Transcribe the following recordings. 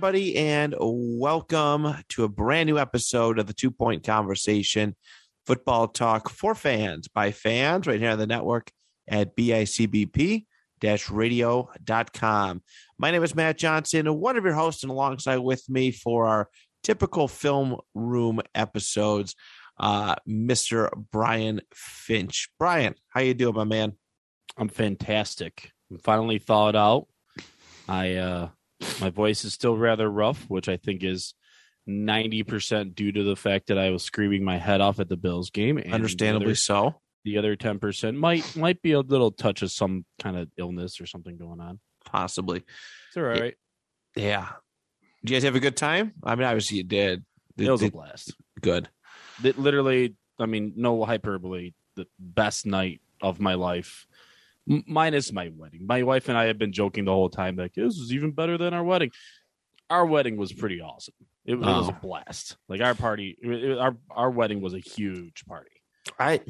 Everybody, and welcome to a brand new episode of the Two Point Conversation Football Talk for fans by fans right here on the network at bicbp radio.com. My name is Matt Johnson, one of your hosts, and alongside with me for our typical film room episodes, uh, Mr. Brian Finch. Brian, how you doing, my man? I'm fantastic. I'm finally thawed out. I uh my voice is still rather rough, which I think is 90% due to the fact that I was screaming my head off at the Bills game. and Understandably the so. the other 10% might might be a little touch of some kind of illness or something going on. Possibly. It's all right. Yeah. Did you guys have a good time? I mean, obviously you did. It was a blast. good. It literally, I mean, no hyperbole, the best night of my life. Minus my wedding. My wife and I have been joking the whole time like this is even better than our wedding. Our wedding was pretty awesome. It, it was a Oh. blast. Like our party, it- our our wedding was a huge party. I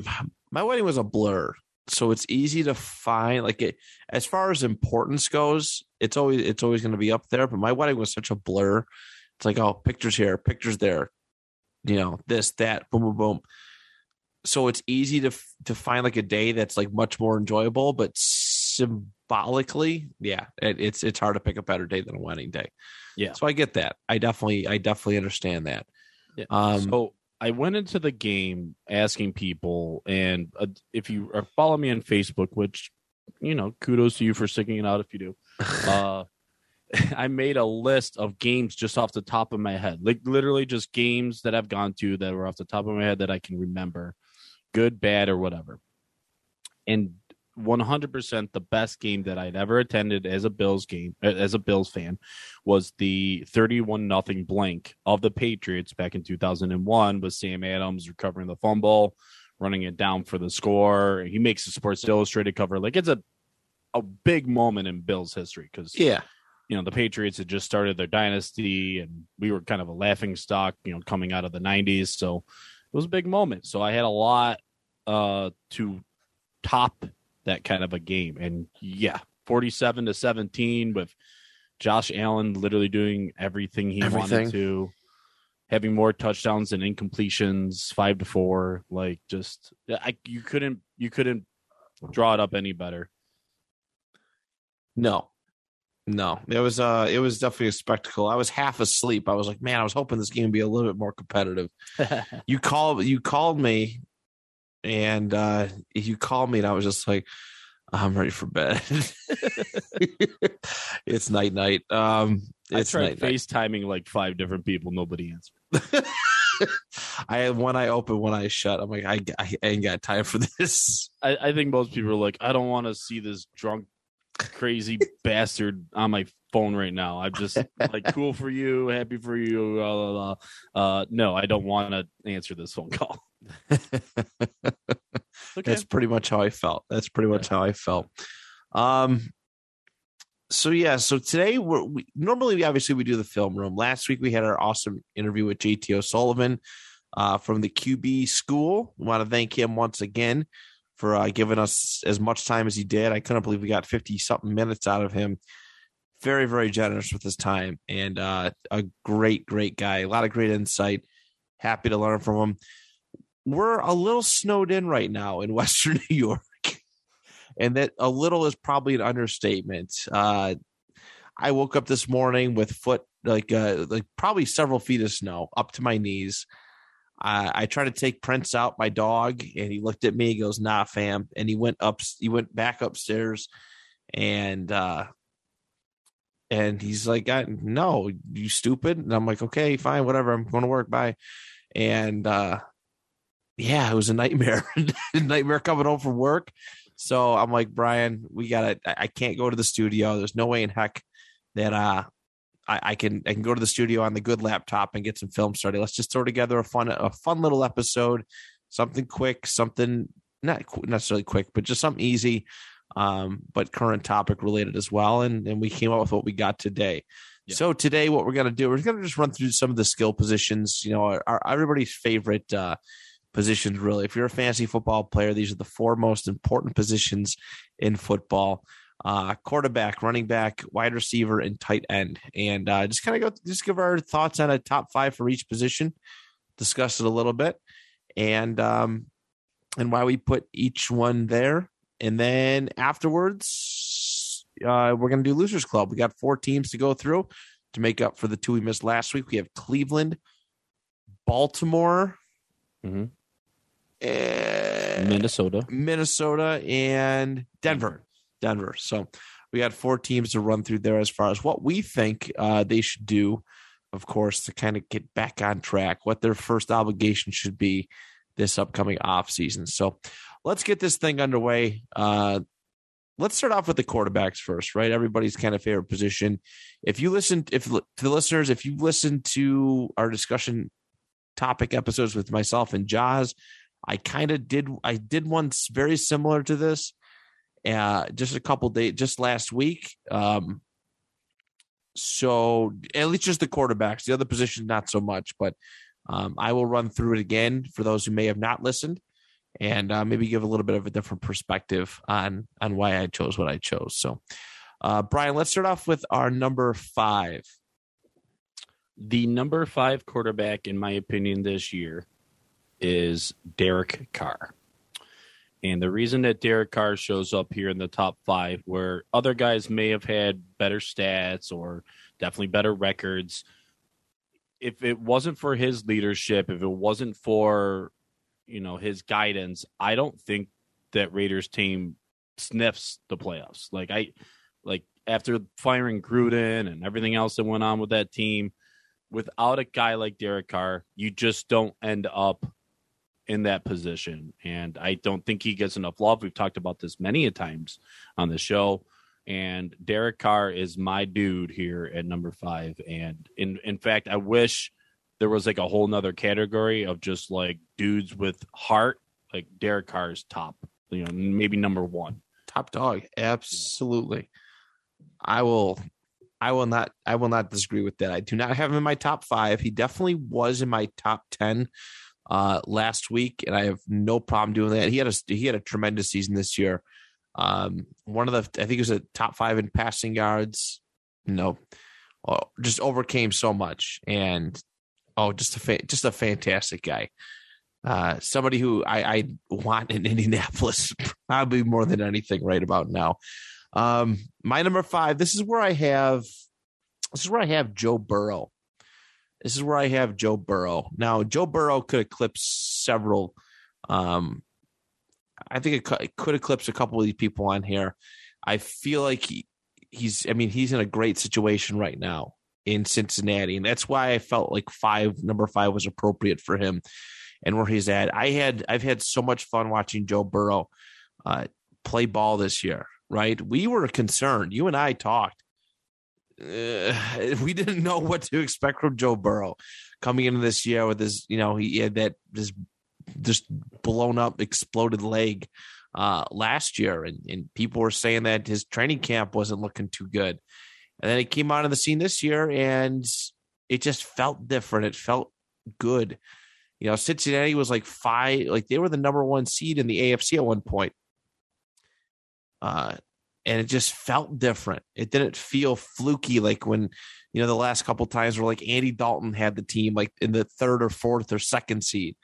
my wedding was a blur, so it's easy to find. Like it, as far as importance goes, it's always it's always going to be up there. But my wedding was such a blur. It's like oh, pictures here, pictures there, you know, this that, boom, boom, boom. So it's easy to to find like a day that's like much more enjoyable, but symbolically, yeah, it, it's it's hard to pick a better day than a wedding day. Yeah. So I get that. I definitely I definitely understand that. Yeah. Um, so I went into the game asking people, and uh, if you are follow me on Facebook, which you know, kudos to you for sticking it out if you do. Uh, I made a list of games just off the top of my head, like literally just games that I've gone to that were off the top of my head that I can remember, good, bad, or whatever. And 100% the best game that I'd ever attended as a Bills game, uh, as a Bills fan, was the 31 nothing blank of the Patriots back in 2001 with Sam Adams recovering the fumble, running it down for the score. He makes the Sports Illustrated cover. Like it's a a big moment in Bills history because yeah, you know the Patriots had just started their dynasty and we were kind of a laughing stock, you know, coming out of the 90s. So it was a big moment. So I had a lot uh to top that kind of a game. And yeah, 47 to 17 with Josh Allen literally doing everything he Everything. wanted to, having more touchdowns and incompletions, 5 to 4, like just I you couldn't you couldn't draw it up any better. No, no, it was uh, it was definitely a spectacle. I was half asleep. I was like, man, I was hoping this game would be a little bit more competitive. You called, you called me, and uh, you called me, and I was just like, I'm ready for bed. it's night night. Um, I it's tried night night. FaceTiming like five different people. Nobody answered. I had one eye open, one eye shut. I'm like, I, I ain't got time for this. I, I think most people are like, I don't want to see this drunk, crazy bastard on my phone right now. I'm just like, cool for you, happy for you. Blah, blah, blah. Uh, no, I don't want to answer this phone call. Okay. That's pretty much how I felt. That's pretty much how I felt. Um. So yeah, so today we're we, normally we obviously we do the film room. Last week we had our awesome interview with JT O'Sullivan uh, from the QB school. We want to thank him once again for uh, giving us as much time as he did. I couldn't believe we got fifty something minutes out of him. Very very generous with his time and uh, a great great guy. A lot of great insight. Happy to learn from him we're a little snowed in right now in Western New York. And that a little is probably an understatement. Uh, I woke up this morning with foot like uh, like probably several feet of snow up to my knees. Uh, I tried to take Prince out, my dog, and he looked at me. He goes, "Nah, fam," and he went up. He went back upstairs, and uh, and he's like, I, "No, you stupid." And I'm like, "Okay, fine, whatever. I'm going to work. Bye." and uh, yeah, it was a nightmare. nightmare coming home from work. So I'm like, Brian, we gotta. I I can't go to the studio. There's no way in heck that uh I, I can I can go to the studio on the good laptop and get some film started. Let's just throw together a fun a fun little episode, something quick, something not qu- necessarily quick, but just something easy, um, but current topic related as well. And and we came up with what we got today. Yeah. So today, what we're gonna do, we're gonna just run through some of the skill positions. You know, our, our everybody's favorite uh, positions. Really, if you're a fantasy football player, these are the four most important positions in football uh, quarterback, running back, wide receiver, and tight end. And uh, just kind of go, just give our thoughts on a top five for each position, discuss it a little bit, and um, and why we put each one there. And then afterwards, uh, we're gonna do losers club. We got four teams to go through to make up for the two we missed last week. We have Cleveland, Baltimore, Mhm. and Minnesota. Minnesota, and Denver. Denver. So we got four teams to run through there as far as what we think uh, they should do, of course, to kind of get back on track, what their first obligation should be this upcoming off season. So let's get this thing underway. Uh, let's start off with the quarterbacks first, right? Everybody's kind of favorite position. If you listen, if to the listeners, if you listen to our discussion topic episodes with myself and Jaws, I kind of did. I did one very similar to this uh, just a couple days, just last week. Um, so at least just the quarterbacks, the other positions not so much, but um, I will run through it again for those who may have not listened, and uh, maybe give a little bit of a different perspective on on why I chose what I chose. So, uh, Brian, let's start off with our number five. The number five quarterback, in my opinion, this year is Derek Carr. And the reason that Derek Carr shows up here in the top five, where other guys may have had better stats or definitely better records, if it wasn't for his leadership, if it wasn't for you know his guidance, I don't think that Raiders team sniffs the playoffs. Like I, like after firing Gruden and everything else that went on with that team, without a guy like Derek Carr, you just don't end up in that position. And I don't think he gets enough love. We've talked about this many a times on the show. And Derek Carr is my dude here at number five. And in in fact, I wish there was like a whole nother category of just like dudes with heart. Like Derek Carr's top, you know, maybe number one. Top dog, absolutely. I will. I will not. I will not disagree with that. I do not have him in my top five. He definitely was in my top ten uh, last week, and I have no problem doing that. He had a he had a tremendous season this year. Um, one of the I think he was a top five in passing yards. No, oh, just overcame so much, and oh, just a fa- just a fantastic guy. Uh, somebody who I, I want in Indianapolis probably more than anything right about now. Um, my number five. This is where I have. This is where I have Joe Burrow. This is where I have Joe Burrow. Now, Joe Burrow could eclipse several. Um, I think it could, it could eclipse a couple of these people on here. I feel like he, he's. I mean, he's in a great situation right now in Cincinnati, and that's why I felt like five, number five, was appropriate for him and where he's at. I had I've had so much fun watching Joe Burrow uh, play ball this year. Right, we were concerned. You and I talked. Uh, we didn't know what to expect from Joe Burrow coming into this year with his, you know, he had that this just blown up, exploded leg uh, last year, and, and people were saying that his training camp wasn't looking too good. And then he came out on the scene this year, and it just felt different. It felt good. You know, Cincinnati was like five, like they were the number one seed in the AFC at one point. Uh, and it just felt different. It didn't feel fluky like when, you know, the last couple times where like Andy Dalton had the team like in the third or fourth or second seed.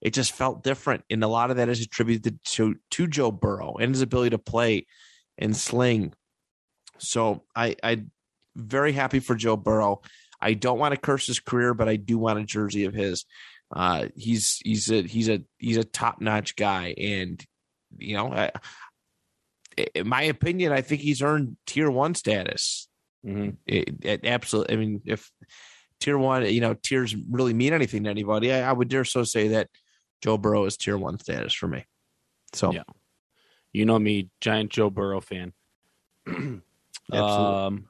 It just felt different. And a lot of that is attributed to to Joe Burrow and his ability to play and sling. So I I very happy for Joe Burrow. I don't want to curse his career, but I do want a jersey of his. Uh, he's he's a he's a he's a top notch guy, and you know, in my opinion, I think he's earned tier one status. Mm-hmm. It, it absolutely. I mean, if tier one, you know, tiers really mean anything to anybody, I, I would dare so say that Joe Burrow is tier one status for me. So Yeah. You know me, giant Joe Burrow fan. Absolutely. um,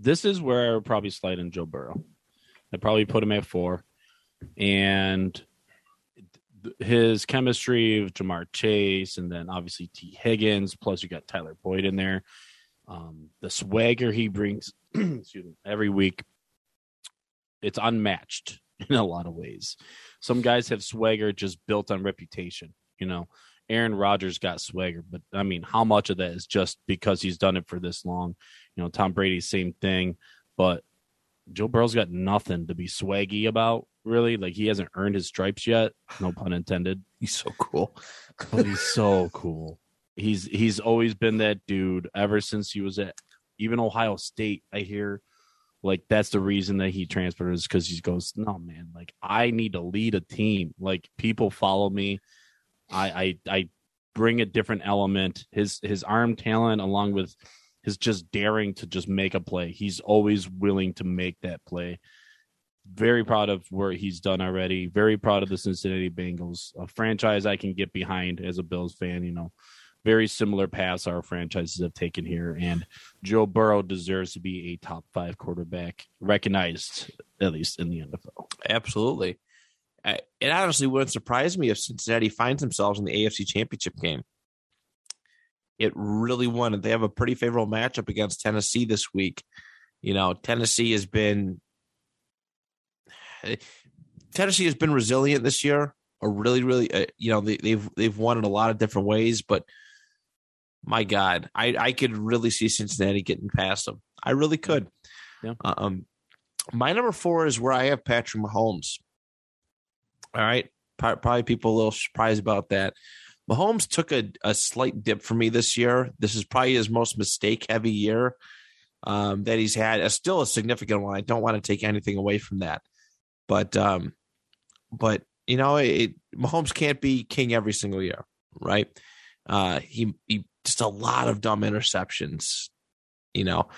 this is where I would probably slide in Joe Burrow. I'd probably put him at four, and his chemistry of Ja'Marr Chase, and then obviously Tee Higgins. Plus, you got Tyler Boyd in there. Um, the swagger he brings, excuse me, every week, it's unmatched in a lot of ways. Some guys have swagger just built on reputation. You know, Aaron Rodgers got swagger, but I mean, how much of that is just because he's done it for this long? You know, Tom Brady, same thing, but Joe Burrow's got nothing to be swaggy about, really. Like he hasn't earned his stripes yet, no pun intended. he's so cool. But he's so cool. He's he's always been that dude ever since he was at even Ohio State. I hear like that's the reason that he transferred is because he goes, no man, like I need to lead a team. Like people follow me. I I I bring a different element. His his arm talent along with his just daring to just make a play. He's always willing to make that play. Very proud of where he's done already. Very proud of the Cincinnati Bengals, a franchise I can get behind as a Bills fan. You know, very similar paths our franchises have taken here, and Joe Burrow deserves to be a top five quarterback, recognized at least in the NFL. Absolutely. It honestly wouldn't surprise me if Cincinnati finds themselves in the AFC Championship game. It really wouldn't. They have a pretty favorable matchup against Tennessee this week. You know, Tennessee has been Tennessee has been resilient this year. A really, really, uh, you know, they, they've they've won in a lot of different ways, but my God, I I could really see Cincinnati getting past them. I really could. Yeah. Um, my number four is where I have Patrick Mahomes. All right. Probably people a little surprised about that. Mahomes took a, a slight dip for me this year. This is probably his most mistake heavy year um, that he's had. It's still a significant one. I don't want to take anything away from that. But, um, but you know, it, Mahomes can't be king every single year, right? Uh, he, he just a lot of dumb interceptions. You know,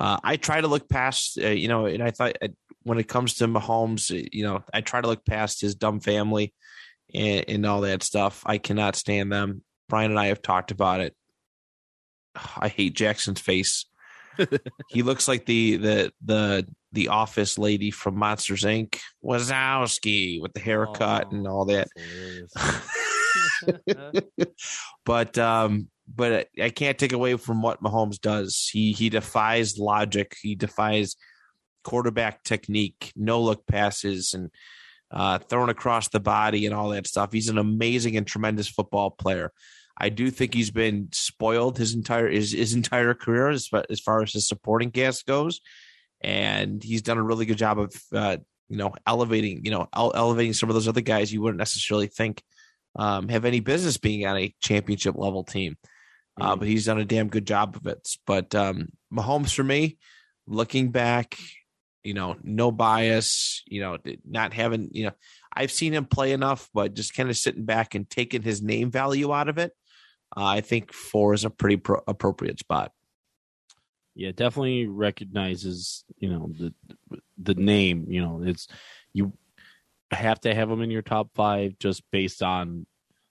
uh, I try to look past, uh, you know, and I thought uh, when it comes to Mahomes, uh, you know, I try to look past his dumb family and, and all that stuff. I cannot stand them. Brian and I have talked about it. I hate Jackson's face. he looks like the the the the office lady from Monsters Inc. Wazowski with the haircut and all that. but um but I can't take away from what Mahomes does. He he defies logic. He defies quarterback technique, no look passes, and uh, thrown across the body and all that stuff. He's an amazing and tremendous football player. I do think he's been spoiled his entire his, his entire career as far, as far as his supporting cast goes, and he's done a really good job of uh, you know elevating you know ele- elevating some of those other guys you wouldn't necessarily think um, have any business being on a championship level team. Uh, but he's done a damn good job of it. But um, Mahomes for me, looking back, you know, no bias, you know, not having, you know, I've seen him play enough, but just kind of sitting back and taking his name value out of it. Uh, I think four is a pretty pro- appropriate spot. yeah, definitely recognizes you know the the name. You know, it's you have to have him in your top five just based on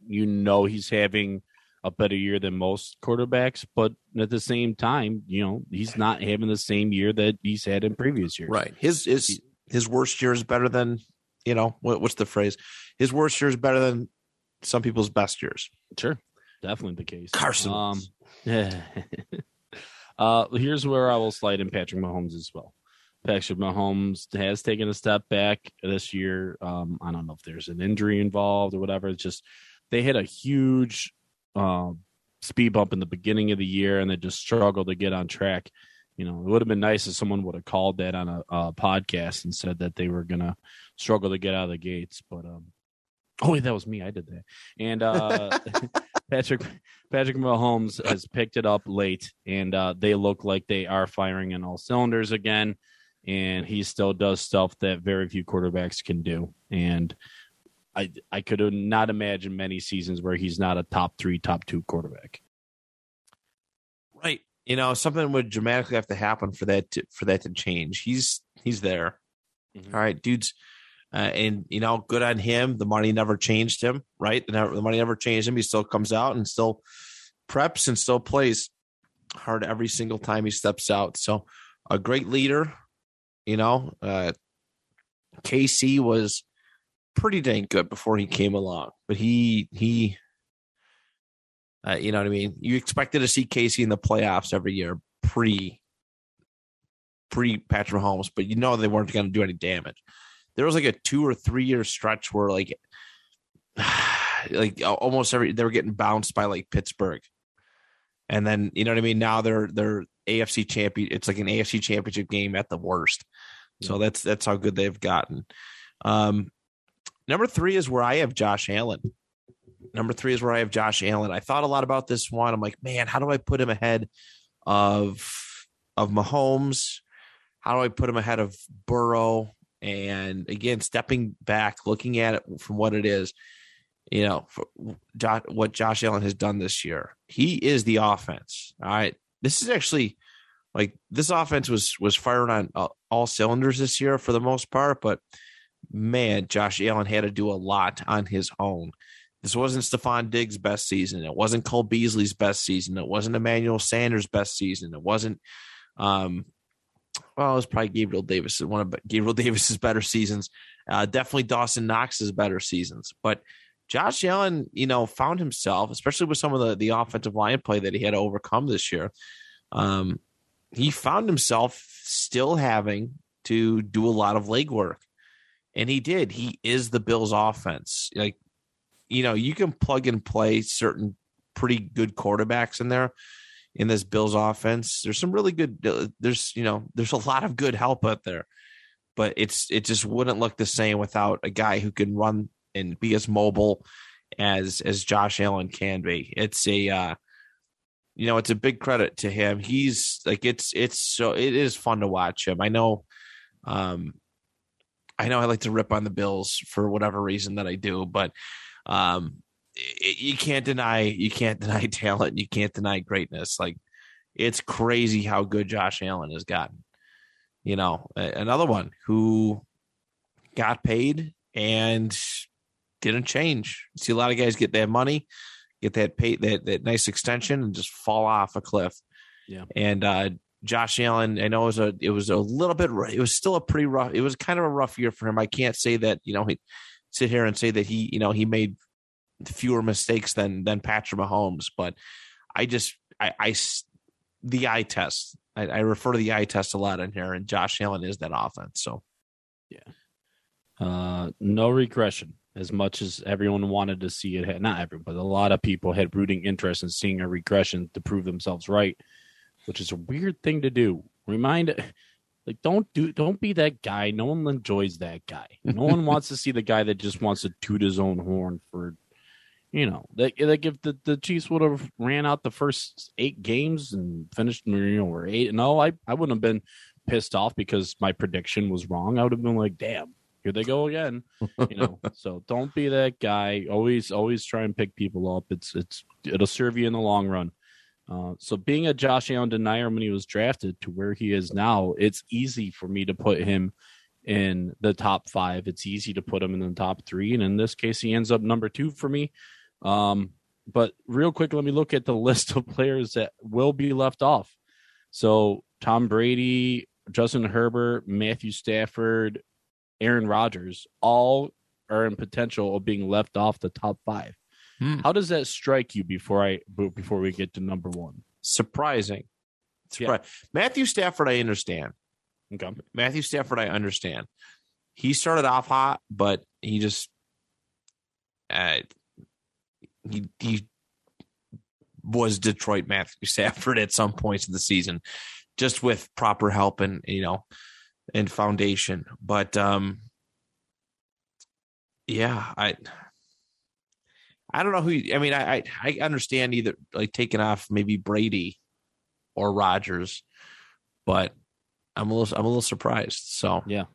you know he's having a better year than most quarterbacks, but at the same time, you know he's not having the same year that he's had in previous years. Right. His his his worst year is better than you know what, what's the phrase? His worst year is better than some people's best years. Sure, definitely the case. Carson. Um, uh, here's where I will slide in Patrick Mahomes as well. Patrick Mahomes has taken a step back this year. Um, I don't know if there's an injury involved or whatever. It's just they hit a huge uh, speed bump in the beginning of the year and they just struggled to get on track. You know, it would have been nice if someone would have called that on a, a podcast and said that they were gonna struggle to get out of the gates. But um, oh wait, that was me. I did that. And uh, Patrick Patrick Mahomes has picked it up late, and uh, they look like they are firing in all cylinders again. And he still does stuff that very few quarterbacks can do. And I I could not imagine many seasons where he's not a top three, top two quarterback. Right. You know, something would dramatically have to happen for that to, for that to change. He's he's there. Mhm. All right, dudes, uh, and you know, good on him. The money never changed him, right? The, never, the money never changed him. He still comes out and still preps and still plays hard every single time he steps out. So, a great leader. You know, uh, KC was pretty dang good before he came along, but he he. Uh, you know what I mean? You expected to see KC in the playoffs every year, pre pre Patrick Mahomes, but you know they weren't going to do any damage. There was like a two or three year stretch where like like almost every they were getting bounced by like Pittsburgh. And then you know what I mean? Now they're they're AFC champion. It's like an AFC championship game at the worst. So that's that's how good they've gotten. Um number three is where I have Josh Allen. Number three is where I have Josh Allen. I thought a lot about this one. I'm like, man, how do I put him ahead of of Mahomes? How do I put him ahead of Burrow? And again, stepping back, looking at it from what it is, you know, what Josh Allen has done this year. He is the offense. All right, this is actually like this offense was was firing on uh, all cylinders this year for the most part, but man, Josh Allen had to do a lot on his own. This wasn't Stefon Diggs' best season. It wasn't Cole Beasley's best season. It wasn't Emmanuel Sanders' best season. It wasn't um well, it was probably Gabriel Davis, one of Gabriel Davis's better seasons. Uh, definitely Dawson Knox's better seasons. But Josh Allen, you know, found himself, especially with some of the, the offensive line play that he had to overcome this year. Um, he found himself still having to do a lot of legwork. And he did. He is the Bills offense. Like, you know, you can plug and play certain pretty good quarterbacks in there in this Bills offense. There's some really good there's, you know, there's a lot of good help out there. But it's it just wouldn't look the same without a guy who can run and be as mobile as as Josh Allen can be. It's a uh you know, it's a big credit to him. He's like it's it's so it is fun to watch him. I know um I know I like to rip on the Bills for whatever reason that I do, but um it, you can't deny you can't deny talent, you can't deny greatness. Like it's crazy how good Josh Allen has gotten. You know, another one who got paid and didn't change. See a lot of guys get that money, get that pay that that nice extension and just fall off a cliff. Yeah. And uh Josh Allen, I know it was a it was a little bit it was still a pretty rough it was kind of a rough year for him. I can't say that, you know, he sit here and say that he, you know, he made fewer mistakes than than Patrick Mahomes, but I just I, I the eye test. I, I refer to the eye test a lot in here, and Josh Allen is that offense. So yeah, Uh, no regression. As much as everyone wanted to see it, had not everyone, but a lot of people had rooting interest in seeing a regression to prove themselves right, which is a weird thing to do. Remind, like, don't do, don't be that guy. No one enjoys that guy. No one wants to see the guy that just wants to toot his own horn for, you know, like, like if the, the Chiefs would have ran out the first eight games and finished, you know, we're eight and I, I wouldn't have been pissed off because my prediction was wrong. I would have been like, damn, here they go again you know so don't be that guy always always try and pick people up it's it's it'll serve you in the long run uh, so being a josh allen denier when he was drafted to where he is now it's easy for me to put him in the top five. It's easy to put him in the top three. And in this case he ends up number two for me. Um, but real quick let me look at the list of players that will be left off. So tom brady justin herbert matthew stafford Aaron Rodgers all are in potential of being left off the top five. Hmm. How does that strike you before I before we get to number one? surprising. Surpri- Matthew Stafford, I understand. Okay. Matthew Stafford, I understand. He started off hot, but he just uh, he he was Detroit Matthew Stafford at some points in the season, just with proper help and you know and foundation. But um, yeah, I I don't know who. I mean, I I, I understand either like taking off maybe Brady or Rodgers, but I'm a little I'm a little surprised. So yeah,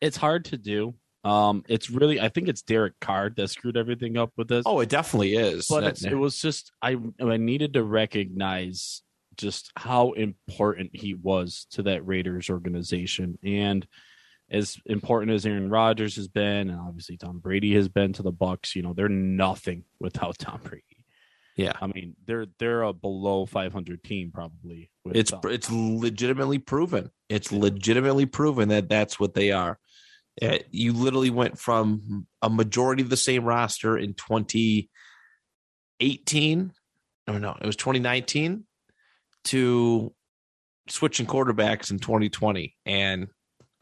It's hard to do. Um, it's really I think it's Derek Carr that screwed everything up with this. oh, it definitely is. but That- it's, it was just I I needed to recognize just how important he was to that Raiders organization and as important as Aaron Rodgers has been, and obviously Tom Brady has been to the Bucs, you know, they're nothing without Tom Brady. Yeah. I mean, they're they're a below 500 team probably. It's Tom. it's legitimately proven. It's legitimately proven that that's what they are. Uh, you literally went from a majority of the same roster in 2018. No, no, it was 2019 to switching quarterbacks in 2020 and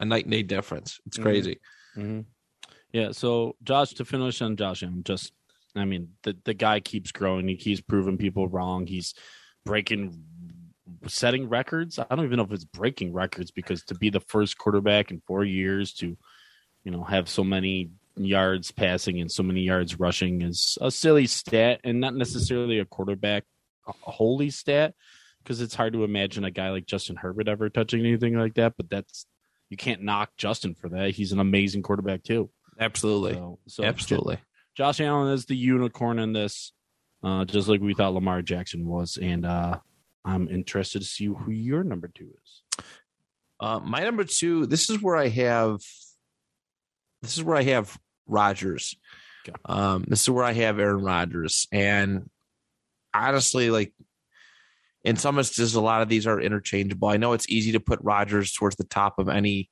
a night and day difference. It's Mhm. crazy. Mhm. Yeah. So Josh, to finish on Josh I'm just I mean, the the guy keeps growing. He keeps proving people wrong. He's breaking, setting records. I don't even know if it's breaking records because to be the first quarterback in four years to, you know, have so many yards passing and so many yards rushing is a silly stat and not necessarily a quarterback a holy stat because it's hard to imagine a guy like Justin Herbert ever touching anything like that. But that's you can't knock Justin for that. He's an amazing quarterback too. Absolutely. So, so Absolutely. Josh Allen is the unicorn in this, uh, just like we thought Lamar Jackson was, and uh, I'm interested to see who your number two is. Uh, my number two. This is where I have. This is where I have Rodgers. Okay. Um, this is where I have Aaron Rodgers, and honestly, like in some instances, a lot of these are interchangeable. I know it's easy to put Rodgers towards the top of any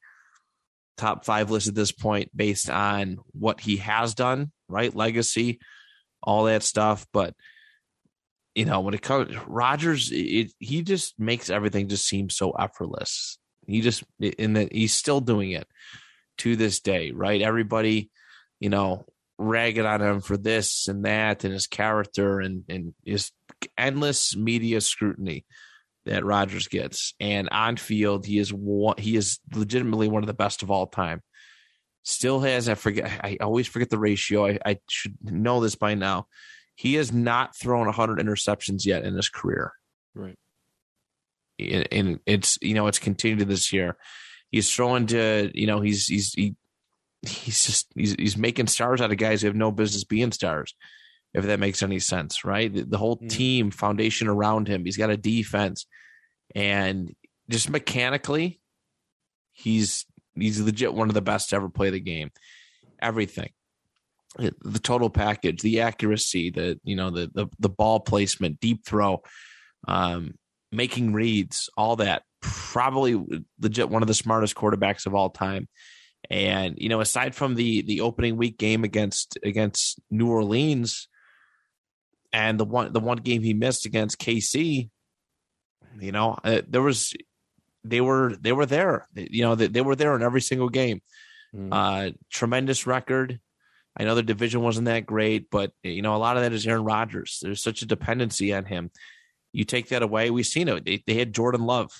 top five list at this point based on what he has done, right? Legacy, all that stuff, but you know, when it comes Rodgers, it, he just makes everything just seem so effortless. He just in that he's still doing it to this day, right? Everybody, you know, ragging on him for this and that and his character and and his endless media scrutiny that Rodgers gets. And on field, he is one, he is legitimately one of the best of all time. Still has I forget I always forget the ratio. I, I should know this by now. He has not thrown 100 interceptions yet in his career. Right. And, and it's you know it's continued this year. He's throwing to you know he's he's he, he's just he's he's making stars out of guys who have no business being stars. If that makes any sense, right? The, the whole Mm. team foundation around him. He's got a defense, and just mechanically, he's he's legit one of the best to ever play the game. Everything, the total package, the accuracy, the you know the the, the ball placement, deep throw, um, making reads, all that. Probably legit one of the smartest quarterbacks of all time. And you know, aside from the the opening week game against against New Orleans, and the one the one game he missed against KC, you know, uh, there was they were they were there. You know, they, they were there in every single game. Mm. Uh, tremendous record. I know the division wasn't that great, but you know a lot of that is Aaron Rodgers. There's such a dependency on him. You take that away, we've seen it. They, they had Jordan Love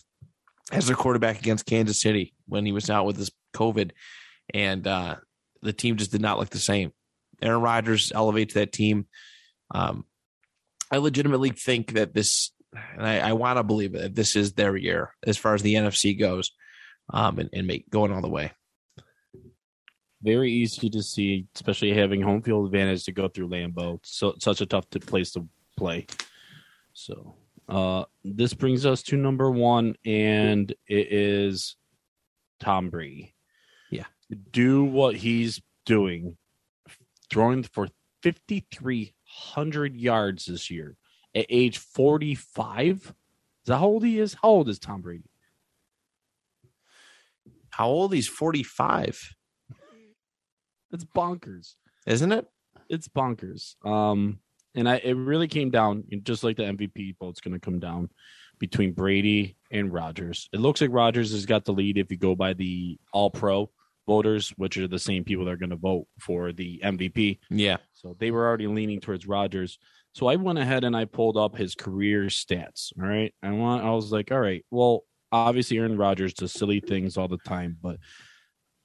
as their quarterback against Kansas City when he was out with his COVID, and uh, the team just did not look the same. Aaron Rodgers elevates that team. Um, I legitimately think that this, and I, I want to believe that this is their year as far as the NFC goes, um, and, and make going all the way. Very easy to see, especially having home field advantage to go through Lambeau. So such a tough to- place to play. So uh, this brings us to number one, and it is Tom Brady. Yeah. do what he's doing, throwing for fifty three hundred yards this year at age forty five. Is that how old he is? How old is Tom Brady? How old? He's 45, It's bonkers. isn't it? it's bonkers. Um, and I it really came down just like the MVP vote's going to come down between Brady and Rodgers. It looks like Rodgers has got the lead if you go by the All Pro voters, which are the same people that are going to vote for the MVP. Yeah. So they were already leaning towards Rodgers. So I went ahead and I pulled up his career stats. All right. I want I was like, all right, well, obviously Aaron Rodgers does silly things all the time, but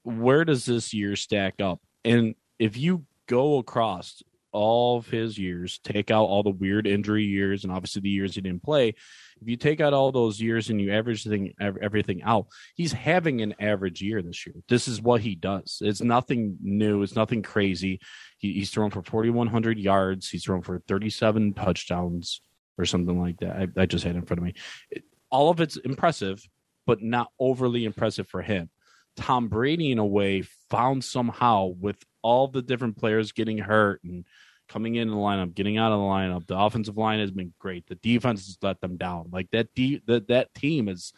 where does this year stack up? And if you go across all of his years, take out all the weird injury years and obviously the years he didn't play, if you take out all those years and you average thing, everything out, he's having an average year this year. This is what he does. It's nothing new. It's nothing crazy. He, he's thrown for 4,100 yards. He's thrown for 37 touchdowns or something like that. I, I just had in front of me. It- all of it's impressive, but not overly impressive for him. Tom Brady, in a way, found somehow with all the different players getting hurt and coming in the lineup, getting out of the lineup. The offensive line has been great. The defense has let them down. Like that, de- that that team is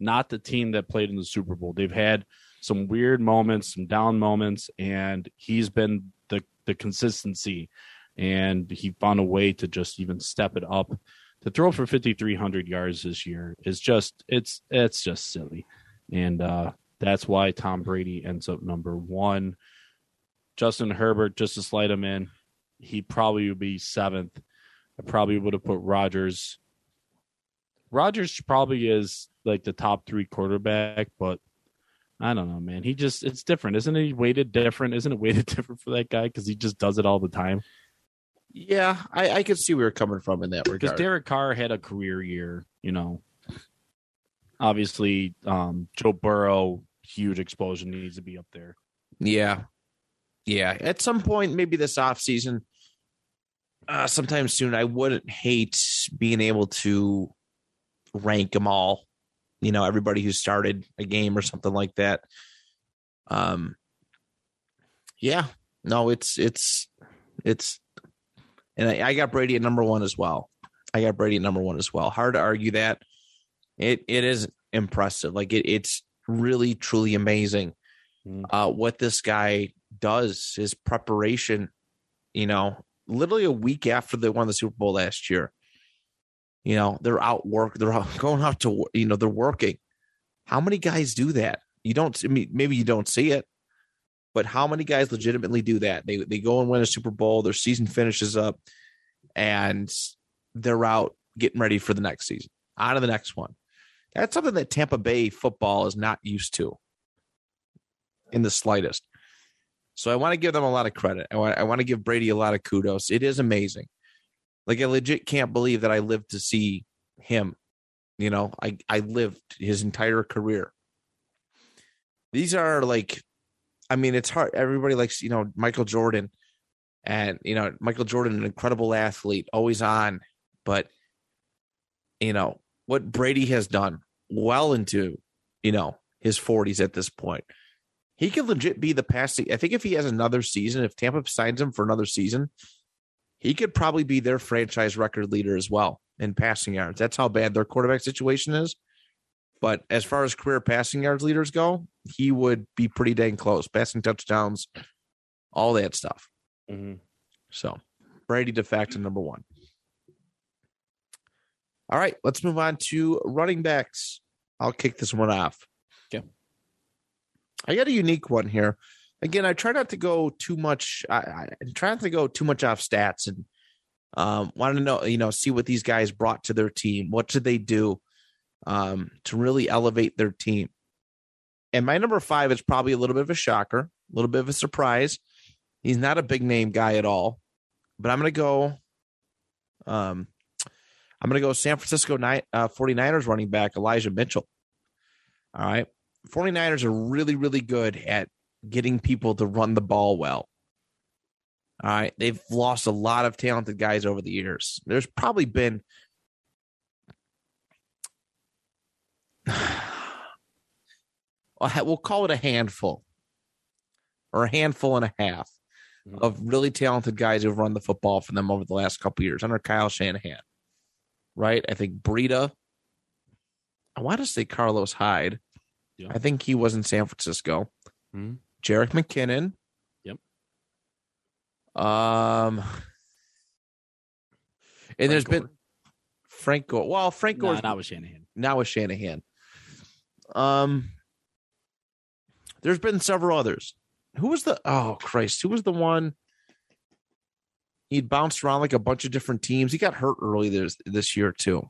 not the team that played in the Super Bowl. They've had some weird moments, some down moments, and he's been the the consistency. And he found a way to just even step it up. To throw for 5,300 yards this year is just it's it's just silly, and uh, that's why Tom Brady ends up number one. Justin Herbert, just to slide him in, he probably would be seventh. I probably would have put Rodgers. Rodgers probably is like the top three quarterback, but I don't know, man. He just it's different, isn't he? Weighted different, isn't it? Weighted different for that guy because he just does it all the time. Yeah, I, I could see where you're coming from in that regard. Because. Derek Carr had a career year, you know. Obviously, um, Joe Burrow, huge explosion needs to be up there. Yeah. Yeah. At some point, maybe this off season, uh, sometime soon, I wouldn't hate being able to rank them all. You know, everybody who started a game or something like that. Um, yeah, no, it's it's it's, and I, I got Brady at number one as well. I got Brady at number one as well. Hard to argue that. It it is impressive. Like it, it's really truly amazing Mm. uh, what this guy does, his preparation, you know, literally a week after they won the Super Bowl last year. You know, they're out work, they're out going out to, you know, they're working. How many guys do that? You don't, I mean, maybe you don't see it, but how many guys legitimately do that? They they go and win a Super Bowl, their season finishes up, and they're out getting ready for the next season, on to the next one. That's something that Tampa Bay football is not used to in the slightest. So I want to give them a lot of credit. I want I want to give Brady a lot of kudos. It is amazing. Like I legit can't believe that I lived to see him. You know, I I lived his entire career. These are like I mean, it's hard. Everybody likes, you know, Michael Jordan and you know, Michael Jordan an incredible athlete, always on, but you know, what Brady has done well into, you know, his 40s at this point he could legit be the passing. I think if he has another season, if Tampa signs him for another season, he could probably be their franchise record leader as well in passing yards. That's how bad their quarterback situation is. But as far as career passing yards leaders go, he would be pretty dang close. Passing touchdowns, all that stuff. Mm-hmm. So Brady de facto number one. All right, let's move on to running backs. I'll kick this one off. I got a unique one here. Again, I try not to go too much. I, I try not to go too much off stats and um, want to know, you know, see what these guys brought to their team. What did they do um, to really elevate their team? And my number five is probably a little bit of a shocker, a little bit of a surprise. He's not a big name guy at all, but I'm going to go. Um, I'm going to go San Francisco Ni- uh, 49ers running back Elijah Mitchell. All right. 49ers are really, really good at getting people to run the ball well. All right. They've lost a lot of talented guys over the years. There's probably been. We'll call it a handful or a handful and a half Mhm. of really talented guys who've run the football for them over the last couple years under Kyle Shanahan. Right? I think Breida. I want to say Carlos Hyde. Yeah. I think he was in San Francisco. Mhm. Jerick McKinnon. Yep. Um, and there's Frank been Frank Gore. Well, Frank Gore. Gore Nah, not with Shanahan. now with Shanahan. Um, there's been several others. Who was the? Oh Christ! Who was the one? He'd bounced around like a bunch of different teams. He got hurt early this this year too.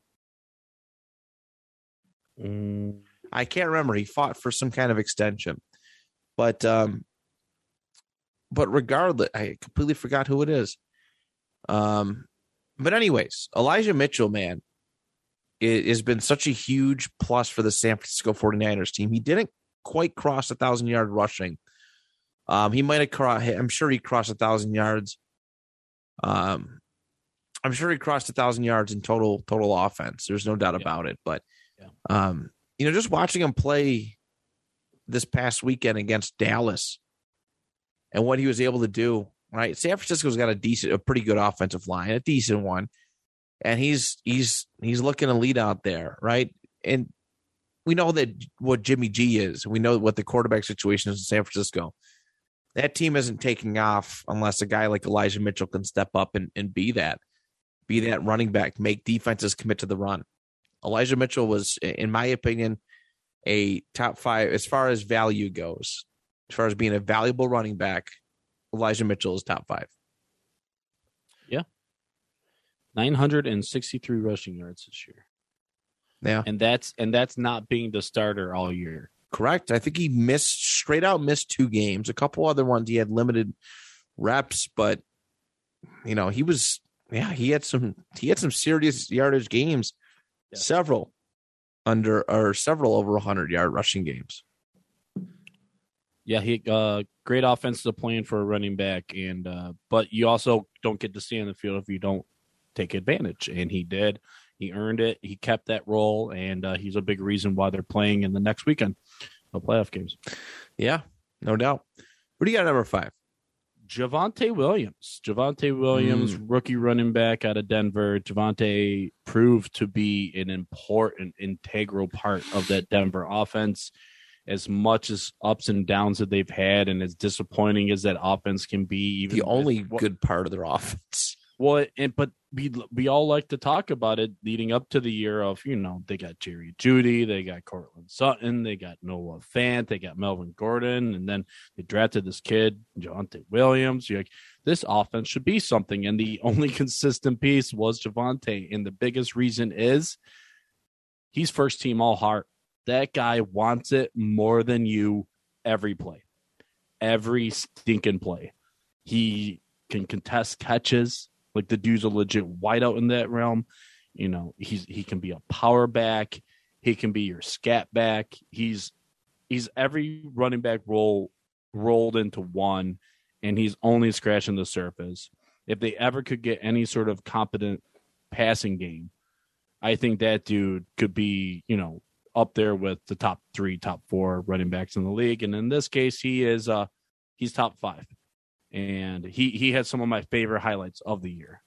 Mm, I can't remember. He fought for some kind of extension, but um, but regardless, I completely forgot who it is. Um, but anyways, Elijah Mitchell, man, it has been such a huge plus for the San Francisco 49ers team. He didn't quite cross a thousand yard rushing. Um, he might have crossed. I'm sure he crossed a thousand yards. Um, I'm sure he crossed a thousand yards in total total offense. There's no doubt Yeah. about it. But Yeah. um, you know, just watching him play this past weekend against Dallas and what he was able to do. Right, San Francisco's got a decent, a pretty good offensive line, a decent one, and he's he's he's looking to lead out there, right? And we know that what Jimmy G is. We know what the quarterback situation is in San Francisco. That team isn't taking off unless a guy like Elijah Mitchell can step up and, and be that, be that running back, make defenses commit to the run. Elijah Mitchell was, in my opinion, a top five as far as value goes, as far as being a valuable running back. Elijah Mitchell is top five. Yeah. 963 rushing yards this year. Yeah, And that's and that's not being the starter all year. correct. I think he missed straight out missed two games. A couple other ones he had limited reps, but you know he was yeah he had some he had some serious yardage games, Yeah. several under or several over hundred yard rushing games. Yeah, he uh great offensive plan for a running back and uh but you also don't get to stay in the field if you don't take advantage and he did. He earned it. He kept that role and uh, he's a big reason why they're playing in the next weekend of playoff games. Yeah, no doubt. What do you got number five? Javonte Williams. Javonte Williams, mm. rookie running back out of Denver. Javonte proved to be an important, integral part of that Denver offense. As much as ups and downs that they've had, and as disappointing as that offense can be, even The only with- good part of their offense. well, and but we we all like to talk about it leading up to the year of you know they got Jerry Jeudy, they got Courtland Sutton, they got Noah Fant, they got Melvin Gordon, and then they drafted this kid Javonte Williams. You're like this offense should be something, and the only consistent piece was Javonte, and the biggest reason is he's first team all heart. That guy wants it more than you every play, every stinking play. He can contest catches. Like the dude's a legit wideout in that realm. You know, he's he can be a power back. He can be your scat back. He's he's every running back role rolled into one, and he's only scratching the surface. If they ever could get any sort of competent passing game, I think that dude could be, you know, up there with the top three, top four running backs in the league. And in this case, he is uh he's top five. And he he had some of my favorite highlights of the year.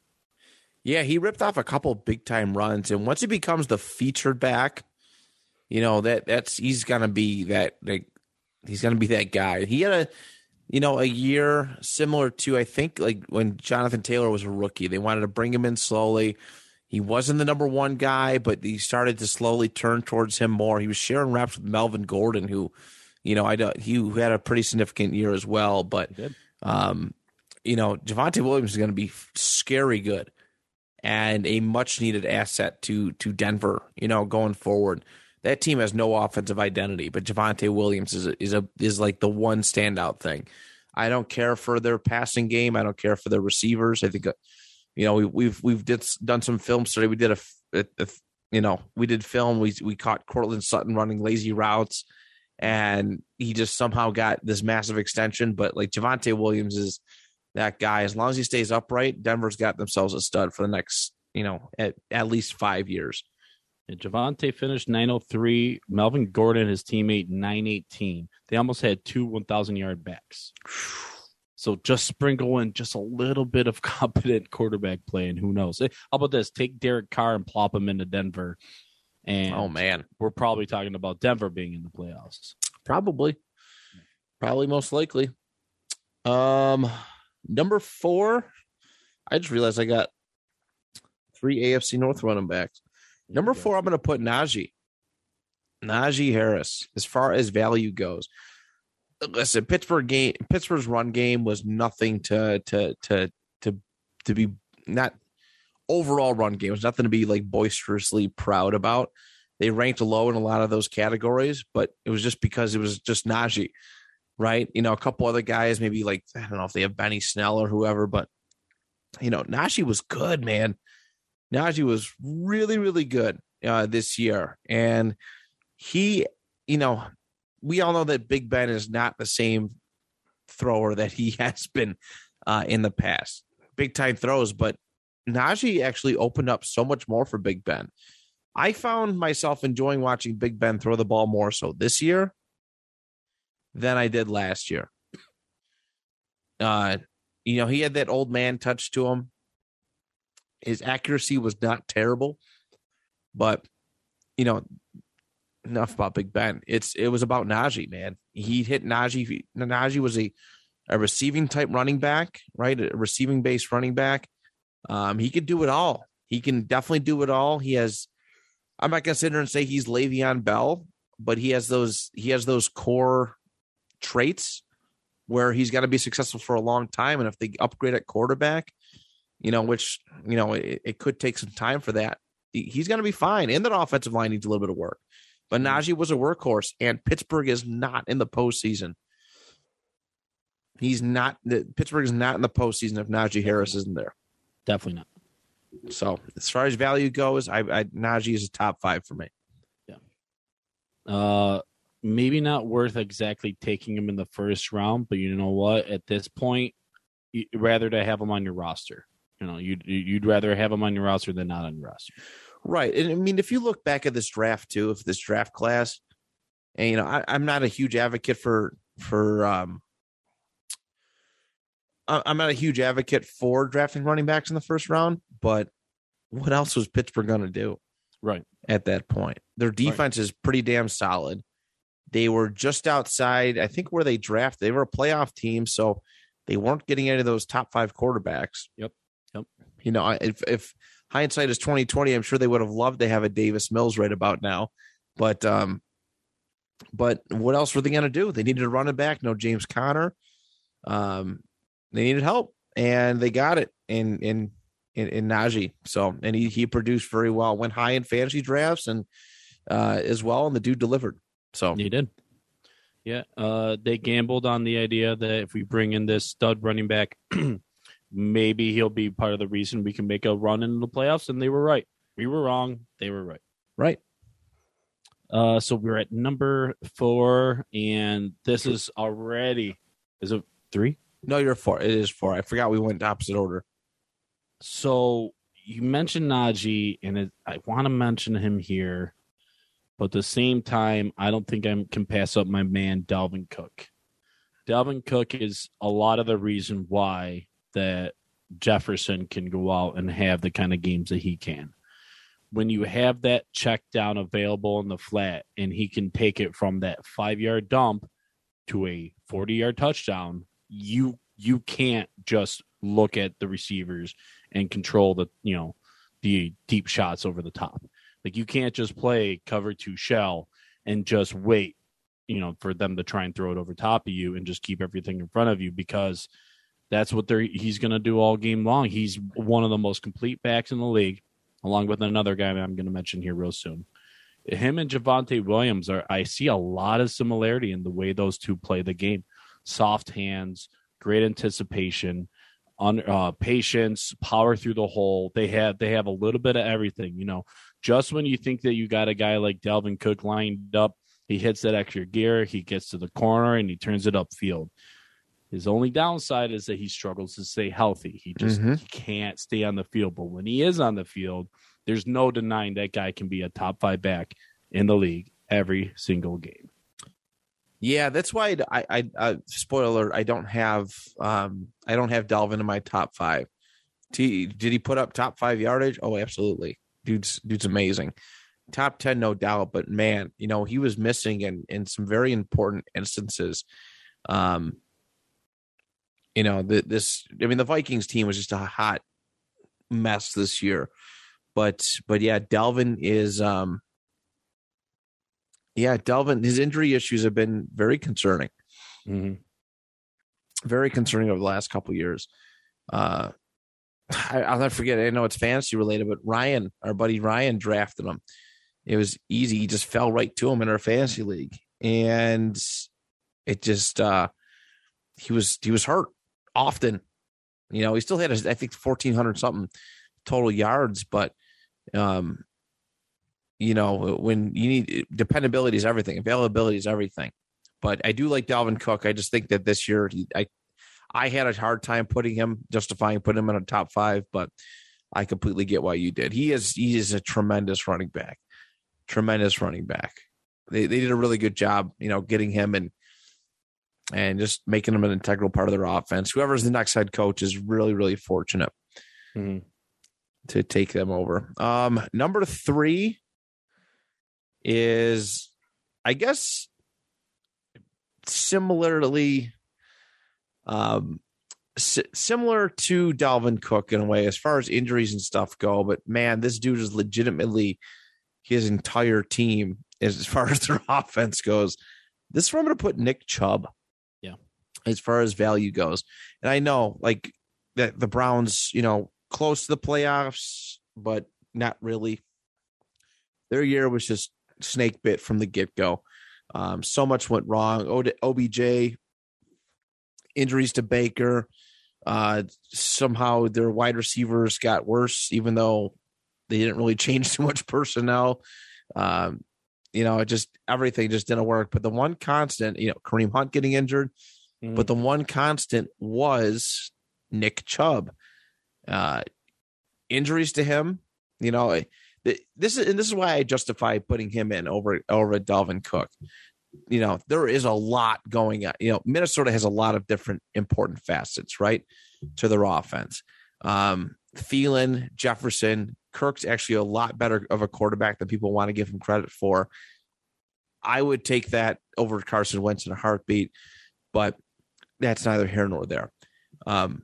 Yeah, he ripped off a couple big time runs, and once he becomes the featured back, you know that that's he's gonna be that like he's gonna be that guy. He had a you know a year similar to I think like when Jonathan Taylor was a rookie. They wanted to bring him in slowly. He wasn't the number one guy, but he started to slowly turn towards him more. He was sharing reps with Melvin Gordon, who, you know, I don't he who had a pretty significant year as well. But. Um, you know, Javonte Williams is going to be scary good and a much needed asset to to Denver. You know, going forward, that team has no offensive identity, but Javonte Williams is a, is a is like the one standout thing. I don't care for their passing game. I don't care for their receivers. I think, uh, you know, we, we've we've did done some film study. We did a, a, a you know, we did film. We we caught Courtland Sutton running lazy routes, and he just somehow got this massive extension. But like Javonte Williams is that guy. As long as he stays upright, Denver's got themselves a stud for the next, you know, at, at least five years. Yeah, Javonte finished 903. Melvin Gordon, his teammate, 918. They almost had two 1,000 yard backs. So just sprinkle in just a little bit of competent quarterback play, and who knows? How about this? Take Derek Carr and plop him into Denver, and Oh man, we're probably talking about Denver being in the playoffs. probably, probably most likely. Um, number four. I just realized I got three AFC North running backs. Number four, I'm going to put Najee. Najee Harris, as far as value goes. Listen, Pittsburgh game, Pittsburgh's run game was nothing to to to to to be not overall run game. It was nothing to be like boisterously proud about. They ranked low in a lot of those categories, but it was just because it was just Najee, right? You know, a couple other guys, maybe like I don't know if they have Benny Snell or whoever, but you know, Najee was good, man. Najee was really, really good uh, this year, and he, you know, we all know that Big Ben is not the same thrower that he has been uh, in the past. Big time throws, but Najee actually opened up so much more for Big Ben. I found myself enjoying watching Big Ben throw the ball more so this year than I did last year. Uh, you know, he had that old man touch to him. His accuracy was not terrible, but you know, enough about Big Ben. It's it was about Najee, man. He hit Najee. Najee was a a receiving type running back, right? A receiving based running back. Um, he could do it all. He can definitely do it all. He has. I'm not gonna sit there and say he's Le'Veon Bell, but he has those. He has those core traits where he's got to be successful for a long time. And if they upgrade at quarterback, you know, which you know it, it could take some time for that, he's going to be fine. And that offensive line needs a little bit of work. But Najee was a workhorse, and Pittsburgh is not in the postseason. He's not. The, Pittsburgh is not in the postseason if Najee Harris isn't there. Definitely not. So as far as value goes, I, I Najee is a top five for me. Yeah. Uh, maybe not worth exactly taking him in the first round, but you know what? At this point, rather to have him on your roster. You know, you'd you'd rather have him on your roster than not on your roster. Right. And I mean, if you look back at this draft too, if this draft class, and you know, I, I'm not a huge advocate for for um I'm not a huge advocate for drafting running backs in the first round, but what else was Pittsburgh going to do Right. at that point? Their defense is pretty damn solid. They were just outside, I think, where they drafted. They were a playoff team, so they weren't getting any of those top five quarterbacks. Yep. Yep. You know, if if hindsight is twenty twenty, I'm sure they would have loved to have a Davis Mills right about now. But um, but what else were they going to do? They needed a running back. No James Conner. Um, they needed help, and they got it in in in, in Najee. So, and he he produced very well. Went high in fantasy drafts and uh, as well, and the dude delivered. So He did. Yeah. Uh, they gambled on the idea that if we bring in this stud running back, maybe he'll be part of the reason we can make a run in the playoffs. And they were right. We were wrong. They were right. right. Uh, so we're at number four, and this is already is it three? No, you're four. It is four. I forgot we went opposite order. So you mentioned Najee, and it, I want to mention him here, but at the same time, I don't think I can pass up my man Dalvin Cook. Dalvin Cook is a lot of the reason why that Jefferson can go out and have the kind of games that he can. When you have that check down available in the flat, and he can take it from that five yard dump to a forty yard touchdown, you you can't just look at the receivers and control the you know the deep shots over the top. Like you can't just play cover two shell and just wait, you know, for them to try and throw it over top of you and just keep everything in front of you because that's what they're he's going to do all game long. He's one of the most complete backs in the league, along with another guy that I'm going to mention here real soon. Him and Javonte Williams are I see a lot of similarity in the way those two play the game. Soft hands, great anticipation, on uh, patience, power through the hole. They have they have a little bit of everything. You know, just when you think that you got a guy like Dalvin Cook lined up, he hits that extra gear. He gets to the corner and he turns it upfield. His only downside is that he struggles to stay healthy. He just Mhm. can't stay on the field. But when he is on the field, there's no denying that guy can be a top five back in the league every single game. Yeah, that's why I, I, I spoiler. I don't have um I don't have Dalvin in my top five. T, did he put up top five yardage? Oh, absolutely. Dude's dude's amazing. Top ten, no doubt. But man, you know, he was missing in in some very important instances. Um you know, the, this I mean the Vikings team was just a hot mess this year. But but yeah, Dalvin is um yeah, Dalvin, his injury issues have been very concerning, Mm-hmm. very concerning over the last couple of years. Uh, I, I'll not forget. I know it's fantasy related, but Ryan, our buddy Ryan, drafted him. It was easy. He just fell right to him in our fantasy league, and it just uh, he was he was hurt often. You know, he still had his, I think fourteen hundred something total yards, but um, you know, when you need dependability is everything, availability is everything. But I do like Dalvin Cook. I just think that this year, he, I, I had a hard time putting him, justifying putting him in a top five, but I completely get why you did. He is, he is a tremendous running back, tremendous running back. They, they did a really good job, you know, getting him and and just making him an integral part of their offense. Whoever's the next head coach is really, really fortunate Mhm. to take them over. Um, number three is, I guess, similarly, um, si- similar to Dalvin Cook in a way, as far as injuries and stuff go. But man, this dude is legitimately his entire team as far as their offense goes. This is where I'm going to put Nick Chubb. Yeah. As far as value goes. And I know like that the Browns, you know, close to the playoffs, but not really. Their year was just snake bit from the get go. Um, so much went wrong. OBJ, injuries to Baker. Uh, somehow their wide receivers got worse, even though they didn't really change too much personnel. Um, you know, it just everything just didn't work. But the one constant, you know, Kareem Hunt getting injured, Mhm. but the one constant was Nick Chubb. Uh, injuries to him, you know, this is and this is why I justify putting him in over over Dalvin Cook. You know, there is a lot going on. You know, Minnesota has a lot of different important facets, right, to their offense. Um, Thielen, Jefferson, Kirk's actually a lot better of a quarterback than people want to give him credit for. I would take that over Carson Wentz in a heartbeat, but that's neither here nor there. Um,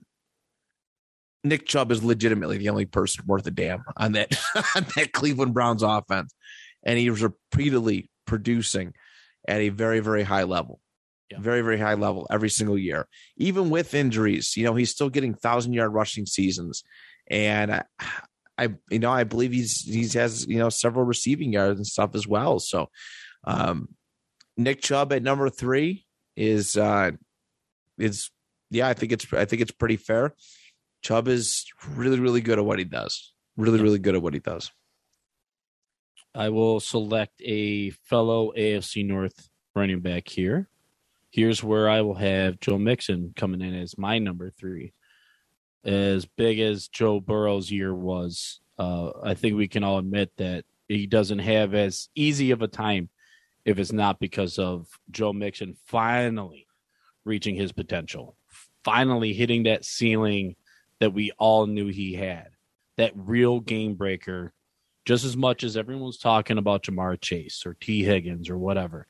Nick Chubb is legitimately the only person worth a damn on that on that Cleveland Browns offense, and he was repeatedly producing at a very very high level, Yeah. very very high level every single year, even with injuries. You know, he's still getting thousand yard rushing seasons, and I, I you know I believe he's he's has you know several receiving yards and stuff as well. So, um, Nick Chubb at number three is uh is yeah I think it's I think it's pretty fair. Chubb is really, really good at what he does. Really, really good at what he does. I will select a fellow AFC North running back here. Here's where I will have Joe Mixon coming in as my number three. As big as Joe Burrow's year was, uh, I think we can all admit that he doesn't have as easy of a time if it's not because of Joe Mixon finally reaching his potential, finally hitting that ceiling that we all knew he had, that real game breaker just as much as everyone's talking about Ja'Marr Chase or Tee Higgins or whatever.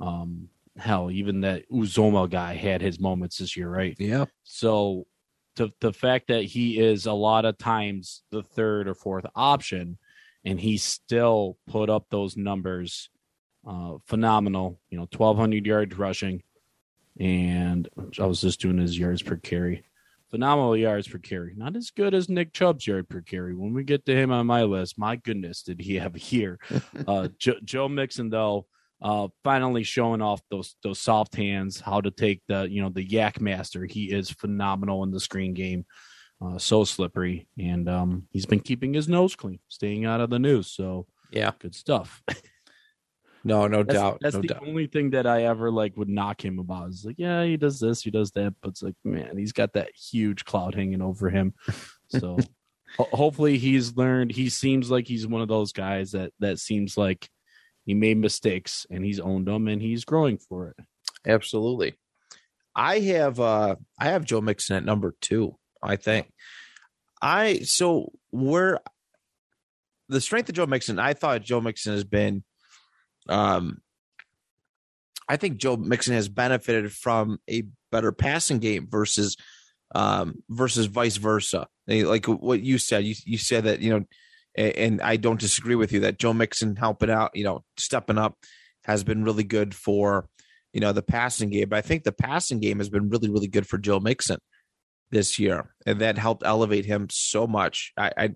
Um, hell, even that Uzomah guy had his moments this year, right? Yeah. So the the fact that he is a lot of times the third or fourth option, and he still put up those numbers, uh, phenomenal. You know, twelve hundred yards rushing, and I was just doing his yards per carry. Phenomenal yards per carry. Not as good as Nick Chubb's yard per carry. When we get to him on my list, my goodness, did he have a year? uh, jo- Joe Mixon, though, uh, finally showing off those those soft hands, how to take the you know the YAC master. He is phenomenal in the screen game, uh, so slippery, and um, he's been keeping his nose clean, staying out of the news. So Yeah. good stuff. No, no That's, doubt. that's no the doubt. only thing that I ever like would knock him about. Is like, yeah, he does this, he does that, but it's like, man, he's got that huge cloud hanging over him. So ho- hopefully he's learned. He seems like he's one of those guys that that seems like he made mistakes and he's owned them and he's growing for it. Absolutely. I have uh I have Joe Mixon at number two, I think. I so where the strength of Joe Mixon, I thought Joe Mixon has been um I think Joe Mixon has benefited from a better passing game versus um versus vice versa. Like what you said, you you said that, you know, and I don't disagree with you that Joe Mixon helping out, you know, stepping up has been really good for you know the passing game. But I think the passing game has been really, really good for Joe Mixon this year, and that helped elevate him so much. I I,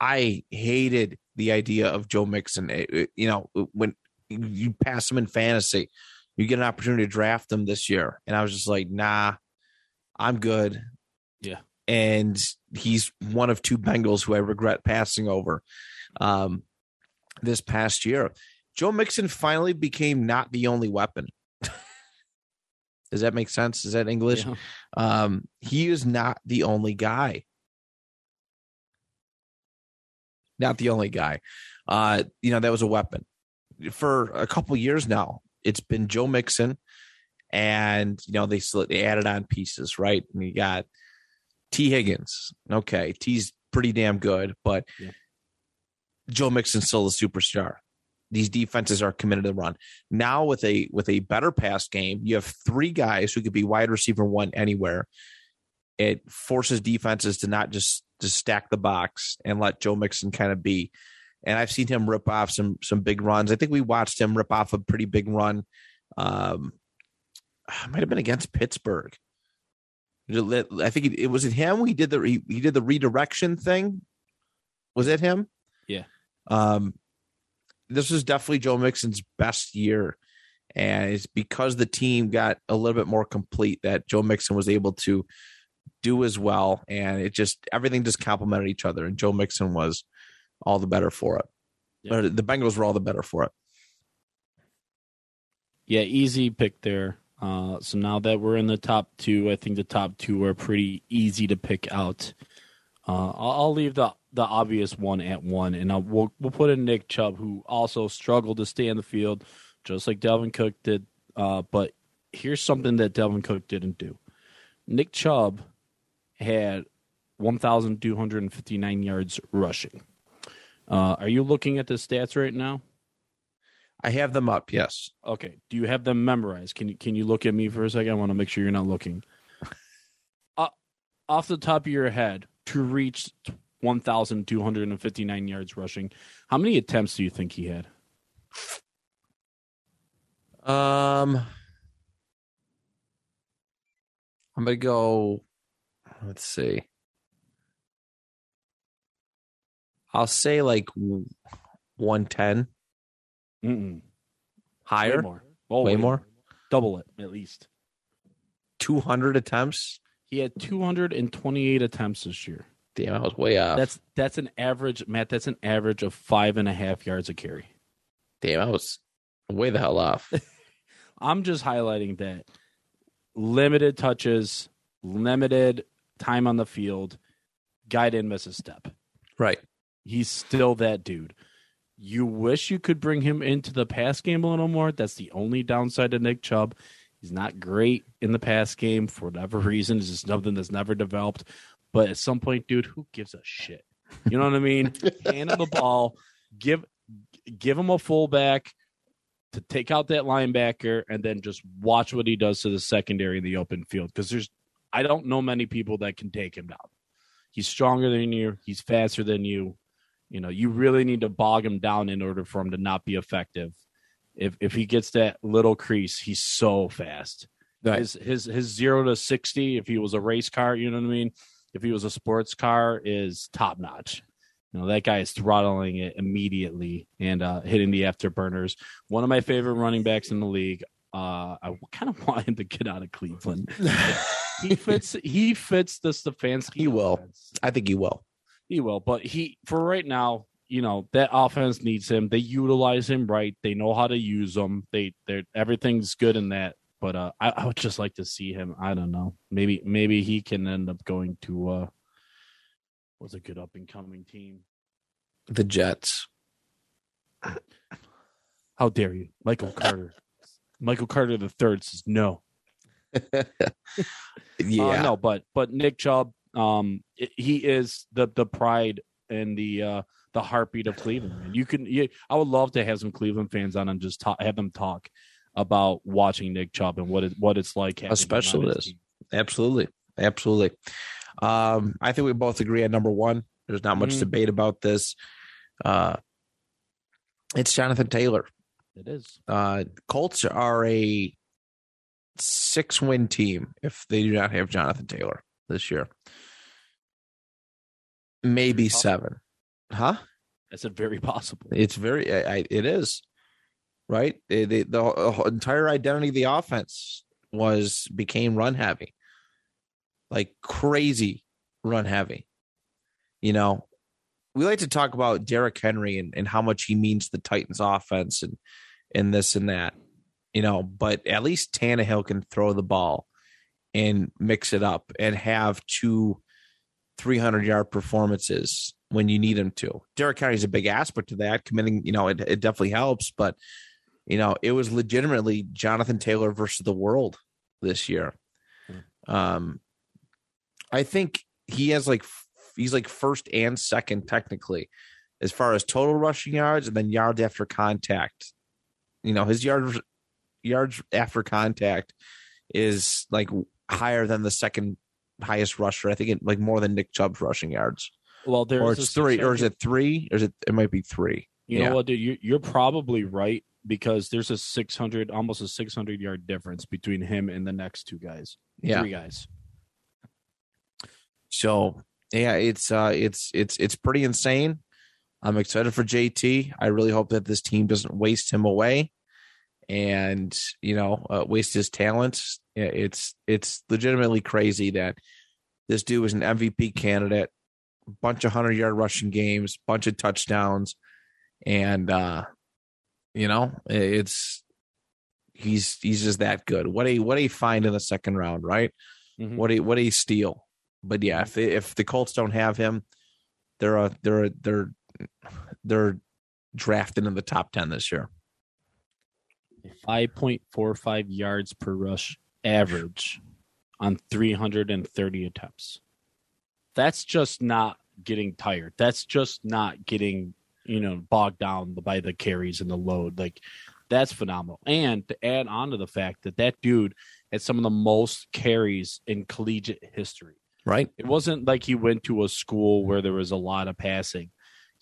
I hated the idea of Joe Mixon. It- it- you know, when you pass him in fantasy, you get an opportunity to draft him this year, and I was just like, nah, I'm good. Yeah. and he's one of two Bengals who I regret passing over um, this past year. Joe Mixon finally became not the only weapon. Does that make sense? Is that English? Yeah. Um, he is not the only guy. Not the only guy. Uh, you know, that was a weapon. For a couple years now, it's been Joe Mixon and you know they they added on pieces, right? And you got Tee Higgins. Okay, Tee's pretty damn good, but Yeah. Joe Mixon's still a superstar. These defenses are committed to the run. Now with a with a better pass game, you have three guys who could be wide receiver one anywhere. It forces defenses to not just just stack the box and let Joe Mixon kind of be. And I've seen him rip off some some big runs. I think we watched him rip off a pretty big run. Um, might have been against Pittsburgh. I think it, it was it him. He did the he, he did the redirection thing. Was it him? Yeah. Um, this was definitely Joe Mixon's best year, and it's because the team got a little bit more complete that Joe Mixon was able to do as well, and it just everything just complemented each other, and Joe Mixon was all the better for it. Yeah. The Bengals were all the better for it. Yeah, easy pick there. Uh, so now that we're in the top two, I think the top two are pretty easy to pick out. Uh, I'll, I'll leave the the obvious one at one, and I'll, we'll we'll put in Nick Chubb, who also struggled to stay on the field, just like Dalvin Cook did. Uh, but here's something that Dalvin Cook didn't do. Nick Chubb had 1,259 yards rushing. Uh, are you looking at the stats right now? I have them up. Yes. Okay. Do you have them memorized? Can you can you look at me for a second? I want to make sure you're not looking. Uh, off the top of your head, to reach 1,259 yards rushing, how many attempts do you think he had? Um, I'm gonna go. Let's see. I'll say like one ten Mm-mm. higher, Way more. Oh, Way more? Double it at least. two hundred attempts. He had 228 attempts this year. Damn, I was way off. That's that's an average, Matt. That's an average of five and a half yards a carry. Damn, I was way the hell off. I'm just highlighting that limited touches, limited time on the field. Guy didn't miss a step. right. He's still that dude. You wish you could bring him into the pass game a little more. That's the only downside to Nick Chubb. He's not great in the pass game for whatever reason. It's just something that's never developed. But at some point, dude, who gives a shit? You know what I mean? Hand him the ball, give give him a fullback to take out that linebacker, and then just watch what he does to the secondary in the open field. Because there's, I don't know many people that can take him down. He's stronger than you. He's faster than you. You know, you really need to bog him down in order for him to not be effective. If if he gets that little crease, he's so fast. Right. His his his zero to sixty, if he was a race car, you know what I mean. If he was a sports car, is top notch. You know that guy is throttling it immediately and uh, hitting the afterburners. One of my favorite running backs in the league. Uh, I kind of want him to get out of Cleveland. he fits. He fits the Stefanski. He will. offense. I think he will. He will, but he for right now, you know that offense needs him. They utilize him right. They know how to use him. They they everything's good in that. But uh, I, I would just like to see him. I don't know. Maybe maybe he can end up going to uh, what's a good up and coming team. The Jets. How dare you, Michael Carter? Michael Carter the third says no. Yeah. Uh, no, but but Nick Chubb, um, i- he is the the pride and the uh the heartbeat of Cleveland. You can, you, I would love to have some Cleveland fans on and just talk, have them talk about watching Nick Chubb and what it what it's like. him special it is. team. Absolutely. Absolutely. Um, I think we both agree on number one. There's not much Mhm. debate about this. Uh, it's Jonathan Taylor. It is. Uh, Colts are a six win team if they do not have Jonathan Taylor this year. Maybe seven. Huh? That's a very possible. It's very, I, I, it is right. They, they, the entire identity of the offense was became run heavy, like crazy run heavy. You know, we like to talk about Derrick Henry and, and how much he means the Titans offense and and this and that. You know, but at least Tannehill can throw the ball and mix it up and have two 300 yard performances when you need him to. Derrick Henry's a big aspect to that. Committing, you know, it, it definitely helps, but you know, it was legitimately Jonathan Taylor versus the world this year. Um, I think he has like he's like first and second technically, as far as total rushing yards and then yards after contact. You know, his yards yards after contact is like higher than the second highest rusher. I think it like more than Nick Chubb's rushing yards. Well, there's or it's three, or is it three? Or is it? It might be three. You Yeah. know what, dude? You, you're probably right because there's a 600, almost a 600 yard difference between him and the next two guys. Yeah. Three guys. So yeah, it's uh, it's it's it's pretty insane. I'm excited for JT. I really hope that this team doesn't waste him away, and you know, uh, waste his talent. Yeah, It's it's legitimately crazy that this dude was an MVP candidate, bunch of hundred yard rushing games, bunch of touchdowns, and uh, you know, it's he's he's just that good. What a what a find in the second round, right? Mhm. What a what a steal. But yeah, if if the Colts don't have him, they're a they're a, they're they're drafted in the top ten this year. 5.45 yards per rush average on 330 attempts. That's just not getting tired. That's just not getting, you know, bogged down by the carries and the load. Like, that's phenomenal. And to add on to the fact that that dude had some of the most carries in collegiate history. Right? It wasn't like he went to a school where there was a lot of passing.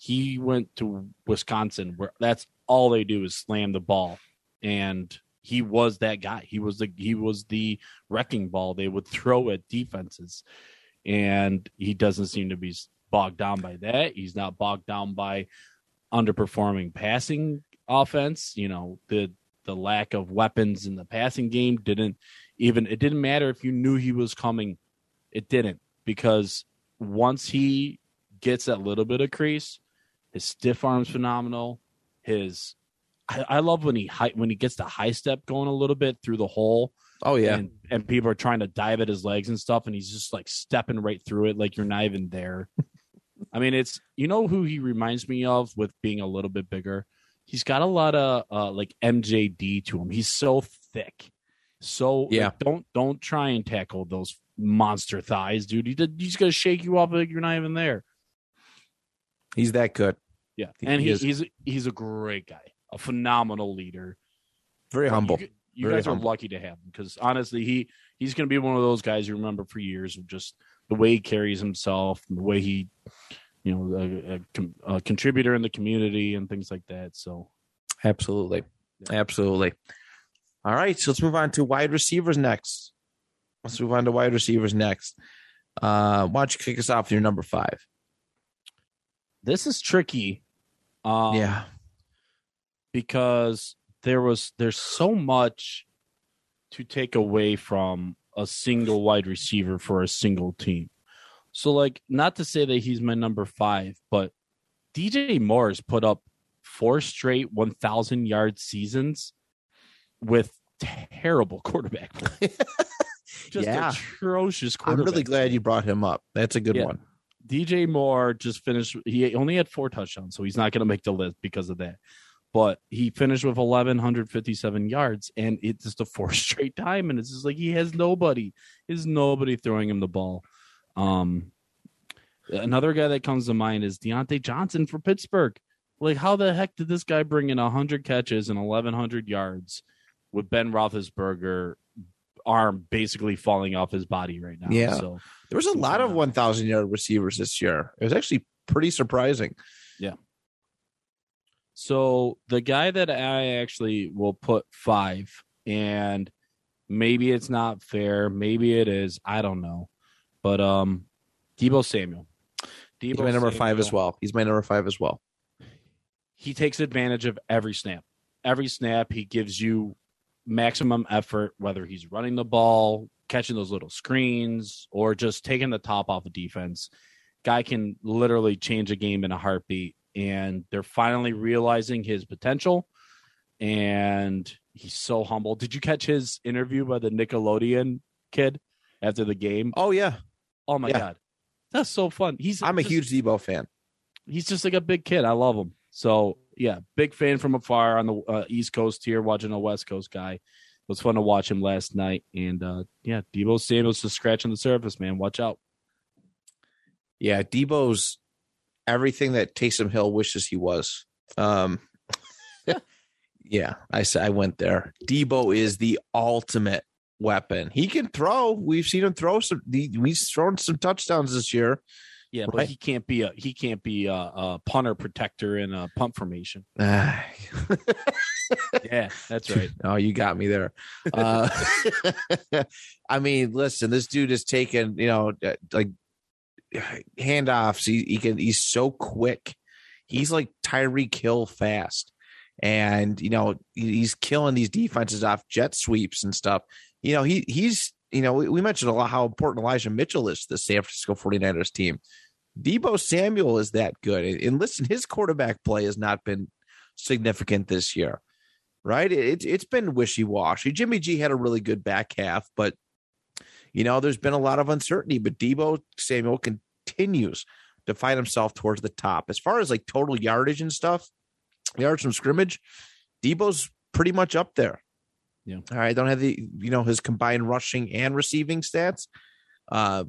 He went to Wisconsin where that's all they do is slam the ball. And he was that guy. He was the he was the wrecking ball they would throw at defenses. And he doesn't seem to be bogged down by that. He's not bogged down by underperforming passing offense. You know, the the lack of weapons in the passing game didn't even it didn't matter if you knew he was coming it didn't because once he gets that little bit of crease, his stiff arm's phenomenal. His I, I love when he high, when he gets the high step going a little bit through the hole. Oh yeah. And, and people are trying to dive at his legs and stuff, and he's just like stepping right through it like you're not even there. I mean, it's you know who he reminds me of with being a little bit bigger. He's got a lot of uh, like MJD to him. He's so thick, so like, Yeah. don't don't try and tackle those monster thighs, dude. He he's gonna shake you off like you're not even there. He's that good. Yeah, and he, is- he's he's a great guy, a phenomenal leader. Very Like, humble. You, you Very guys humble. are lucky to have him because honestly, he he's going to be one of those guys you remember for years of just the way he carries himself, the way he, you know, a, a, a contributor in the community and things like that. So Absolutely. Absolutely. All right. So let's move on to wide receivers next. Let's move on to wide receivers next. Uh, why don't you kick us off with your number five? This is tricky. Um, yeah. because there was there's so much to take away from a single wide receiver for a single team. So like not to say that he's my number 5, but DJ Moore has put up four straight 1000 yard seasons with terrible quarterback play. Just Yeah. atrocious I'm really glad you brought him up. That's a good Yeah. one. DJ Moore just finished. He only had four touchdowns, so he's not going to make the list because of that. But he finished with 1,157 yards, and it's just a fourth straight time. And it's just like he has nobody. Is nobody throwing him the ball. Um, another guy that comes to mind is Diontae Johnson for Pittsburgh. Like, how the heck did this guy bring in 100 catches and 1,100 yards with Ben Roethlisberger arm basically falling off his body right now? Yeah. So There was a lot of 1,000 yard receivers this year. It was actually pretty surprising. Yeah. So the guy that I actually will put five, and maybe it's not fair, maybe it is, I don't know, but um, Deebo Samuel. He's Deebo my number five as well. He's my number five as well. He takes advantage of every snap. Every snap, he gives you maximum effort, whether he's running the ball, catching those little screens, or just taking the top off of defense. Guy can literally change a game in a heartbeat, and they're finally realizing his potential. And he's so humble. Did you catch his interview by the Nickelodeon kid after the game? Oh, yeah. Oh my Yeah. god, that's so fun. He's I'm a huge Deebo fan. he's just like a big kid. I love him. So yeah, big fan from afar on the uh, East Coast here, watching a West Coast guy. It was fun to watch him last night, and uh, yeah, Deebo Samuel's just scratching the surface, man. Watch out. Yeah, Deebo's everything that Taysom Hill wishes he was. Um, yeah, I went there. Deebo is the ultimate weapon. He can throw. We've seen him throw some. He's thrown some touchdowns this year. Yeah, but he can't be a he can't be a, a punter protector in a pump formation. Ah. Yeah, that's right. Oh, you got me there. Uh, I mean, listen, this dude is taking, you know, uh, like handoffs. He, he can, he's so quick. He's like Tyreek Hill fast. And, you know, he's killing these defenses off jet sweeps and stuff. You know, he he's, you know, we, we mentioned a lot how important Elijah Mitchell is to the San Francisco 49ers team. Deebo Samuel is that good. And, listen, his quarterback play has not been significant this year right? It, it's been wishy washy. Jimmy G had a really good back half, but you know, there's been a lot of uncertainty. But Deebo Samuel continues to find himself towards the top. As far as like total yardage and stuff, yards from scrimmage, Deebo's pretty much up there. Yeah. All right. I don't have the, you know, his combined rushing and receiving stats. Uh,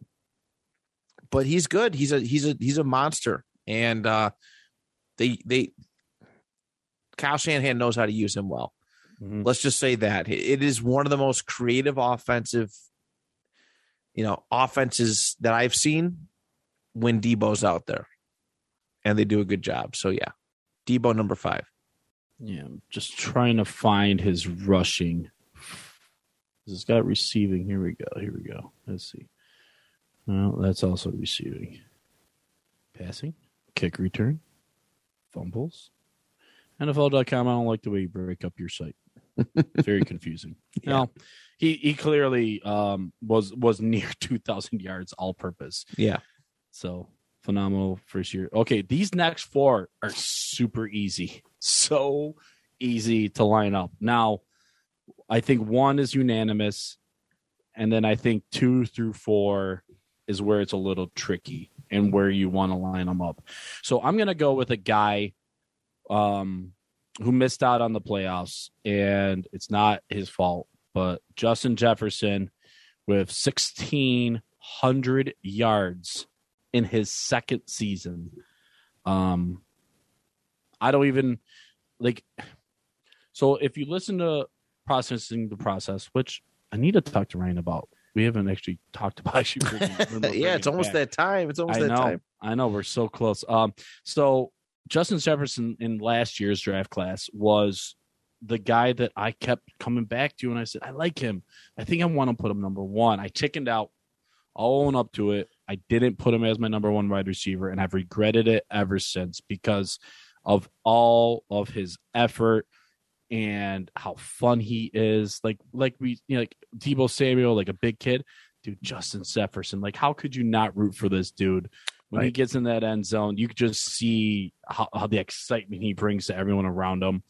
but he's good. He's a he's a he's a monster. And uh they they Kyle Shanahan knows how to use him well. Mhm. Let's just say that it is one of the most creative offensive, you know, offenses that I've seen when Deebo's out there, and they do a good job. So yeah, Deebo number five. Yeah, I'm just trying to find his rushing. He's got receiving. Here we go. Here we go. Let's see. Well, that's also receiving. Passing, kick return, fumbles. NFL.com. I don't like the way you break up your site. Very confusing. Yeah. No, he he clearly um, was was near two thousand yards all purpose. Yeah, So phenomenal first year. Okay, these next four are super easy. So easy to line up. Now, I think one is unanimous, and then I think two through four is where it's a little tricky and where you want to line them up. So I'm gonna go with a guy um who missed out on the playoffs, and it's not his fault, but Justin Jefferson with 1600 yards in his second season. Um, I don't even like. So if you listen to processing the process, which I need to talk to Ryan about, we haven't actually talked about. Actually bringing yeah. It's almost back. that time. It's almost I that know, time. I know, we're so close. Um, so Justin Jefferson in last year's draft class was the guy that I kept coming back to, and I said I like him. I think I want to put him number one. I chickened out. I'll own up to it. I didn't put him as my number one wide receiver, and I've regretted it ever since because of all of his effort and how fun he is. Like, like we, you know, like Deebo Samuel, like a big kid, dude. Justin Jefferson, like, how could you not root for this dude? When he gets in that end zone, you could just see how, how the excitement he brings to everyone around him.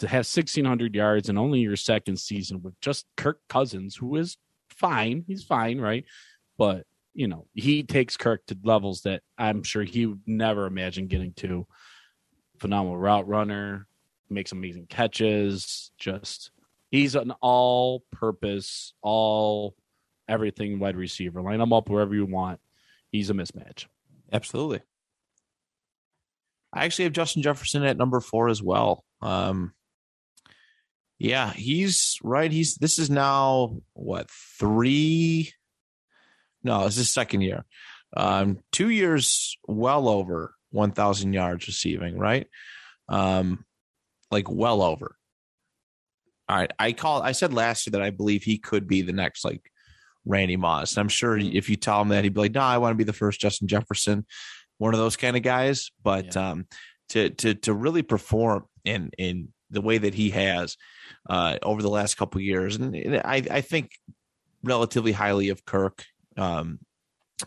To have 1,600 yards and only your second season with just Kirk Cousins, who is fine, he's fine, right? But you know, he takes Kirk to levels that I'm sure he would never imagine getting to. Phenomenal route runner, makes amazing catches. Just he's an all-purpose, all everything wide receiver. Line him up wherever you want. He's a mismatch. Absolutely. I actually have Justin Jefferson at number four as well. Um, yeah, he's right. He's this is now what three? No, this is second year. Um, two years, well over one thousand yards receiving. Right, um, like well over. All right, I call. I said last year that I believe he could be the next like Randy Moss. I'm sure if you tell him that, he'd be like, "No, I want to be the first Justin Jefferson." one of those kind of guys. But um, to to to really perform in in the way that he has uh, over the last couple of years, and, and I I think relatively highly of Kirk. Um,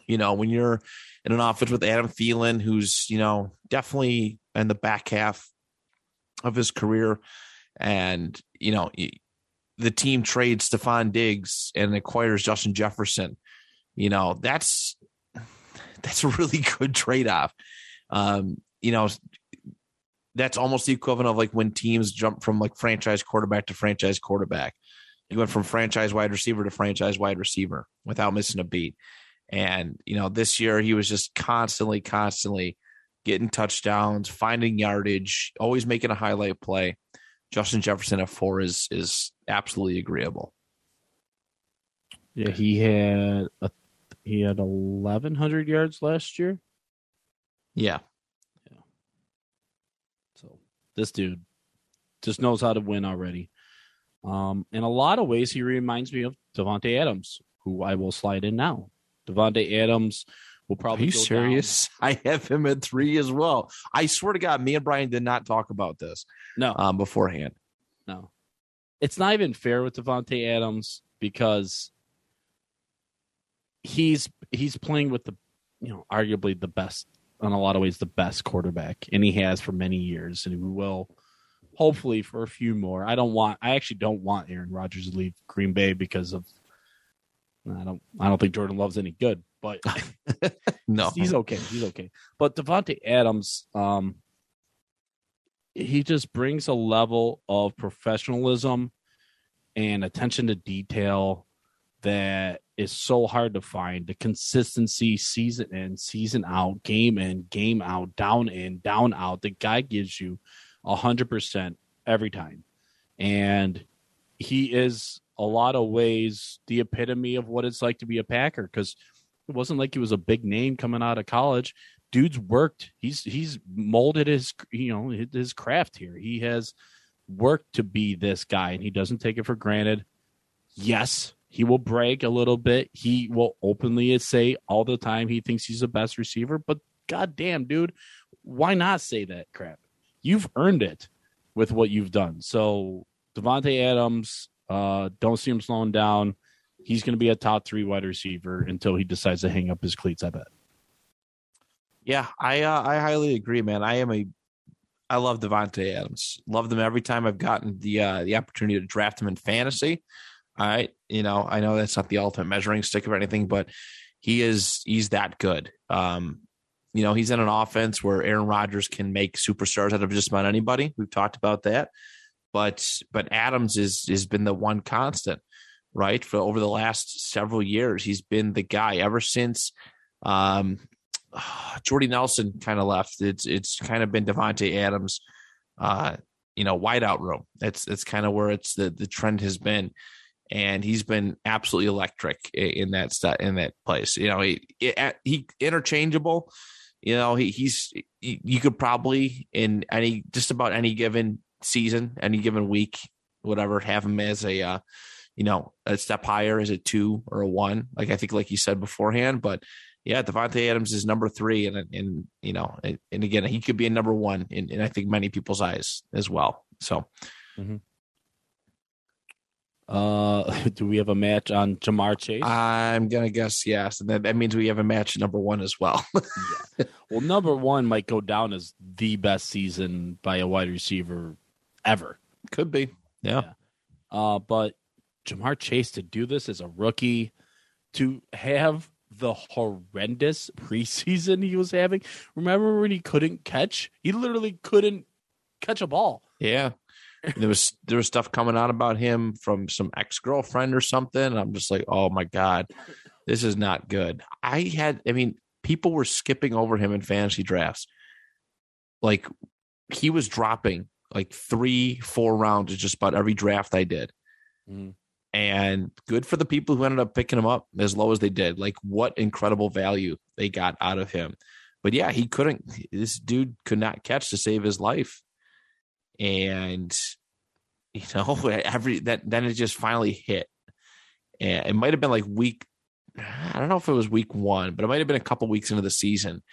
you know, when you're in an offense with Adam Thielen, who's you know definitely in the back half of his career, and you know the team trades Stefon Diggs and acquires Justin Jefferson. You know that's that's a really good trade off. Um, you know, that's almost the equivalent of like when teams jump from like franchise quarterback to franchise quarterback. You went from franchise wide receiver to franchise wide receiver without missing a beat. And, you know, this year he was just constantly, constantly getting touchdowns, finding yardage, always making a highlight play. Justin Jefferson at four is is absolutely agreeable. Yeah, he had a, he had eleven hundred yards last year. Yeah. yeah. So this dude just knows how to win already. Um, in a lot of ways, he reminds me of Davante Adams, who I will slide in now. Davante Adams will probably. Are you serious? I have him at three as well. I swear to God, me and Brian did not talk about this. No, um, beforehand. no, it's not even fair with Davante Adams because he's he's playing with the you know arguably the best in a lot of ways the best quarterback, and he has for many years, and he will hopefully for a few more. I don't want. I actually don't want Aaron Rodgers to leave Green Bay because of. I don't. I don't think Jordan Love's any good, but No, he's okay. He's okay. But Davante Adams, um, he just brings a level of professionalism and attention to detail that is so hard to find. The consistency, season in, season out, game in, game out, down in, down out. The guy gives you a hundred percent every time, and he is a lot of ways the epitome of what it's like to be a Packer because it wasn't like he was a big name coming out of college. Dude's worked. He's he's molded his you know his- craft here. He has worked to be this guy, and he doesn't take it for granted. Yes, he will brag a little bit. He will openly say all the time he thinks he's the best receiver. But goddamn, dude, why not say that crap? You've earned it with what you've done. So Davante Adams, uh, don't see him slowing down. He's going to be a top three wide receiver until he decides to hang up his cleats. I bet. Yeah, I uh, I highly agree, man. I am a I love Davante Adams. Love them every time I've gotten the uh, the opportunity to draft him in fantasy. All right, you know I know that's not the ultimate measuring stick or anything, but he is he's that good. Um, you know he's in an offense where Aaron Rodgers can make superstars out of just about anybody. We've talked about that, but but Adams is has been the one constant, right? For over the last several years, he's been the guy ever since. Um, Jordy Nelson kind of left. It's it's kind of been Davante Adams, uh, you know, wideout room. It's it's kind of where it's the the trend has been, and he's been absolutely electric in that st- in that place. You know, he he interchangeable. You know, he he's he, you could probably in any just about any given season, any given week, whatever, have him as a uh, you know a step higher as a two or a one. Like I think, like you said beforehand, but yeah, Davante Adams is number three, and and you know, and, and again, he could be a number one in, in I think many people's eyes as well. So Uh, do we have a match on Ja'Marr Chase? I'm gonna guess yes, and that, that means we have a match number one as well. well, number one might go down as the best season by a wide receiver ever. could be, yeah. Uh, but Ja'Marr Chase to do this as a rookie, to have the horrendous preseason he was having. Remember when he couldn't catch? He literally couldn't catch a ball. Yeah. There was there was stuff coming out about him from some ex girlfriend or something. and I'm just like, oh my god, this is not good. I had, I mean, people were skipping over him in fantasy drafts. Like he was dropping like three, four rounds just about every draft I did. Mm. And good for the people who ended up picking him up as low as they did. Like what incredible value they got out of him. But yeah, he couldn't. This dude could not catch to save his life and you know every that then it just finally hit and it might have been like week i don't know if it was week one but it might have been a couple weeks into the season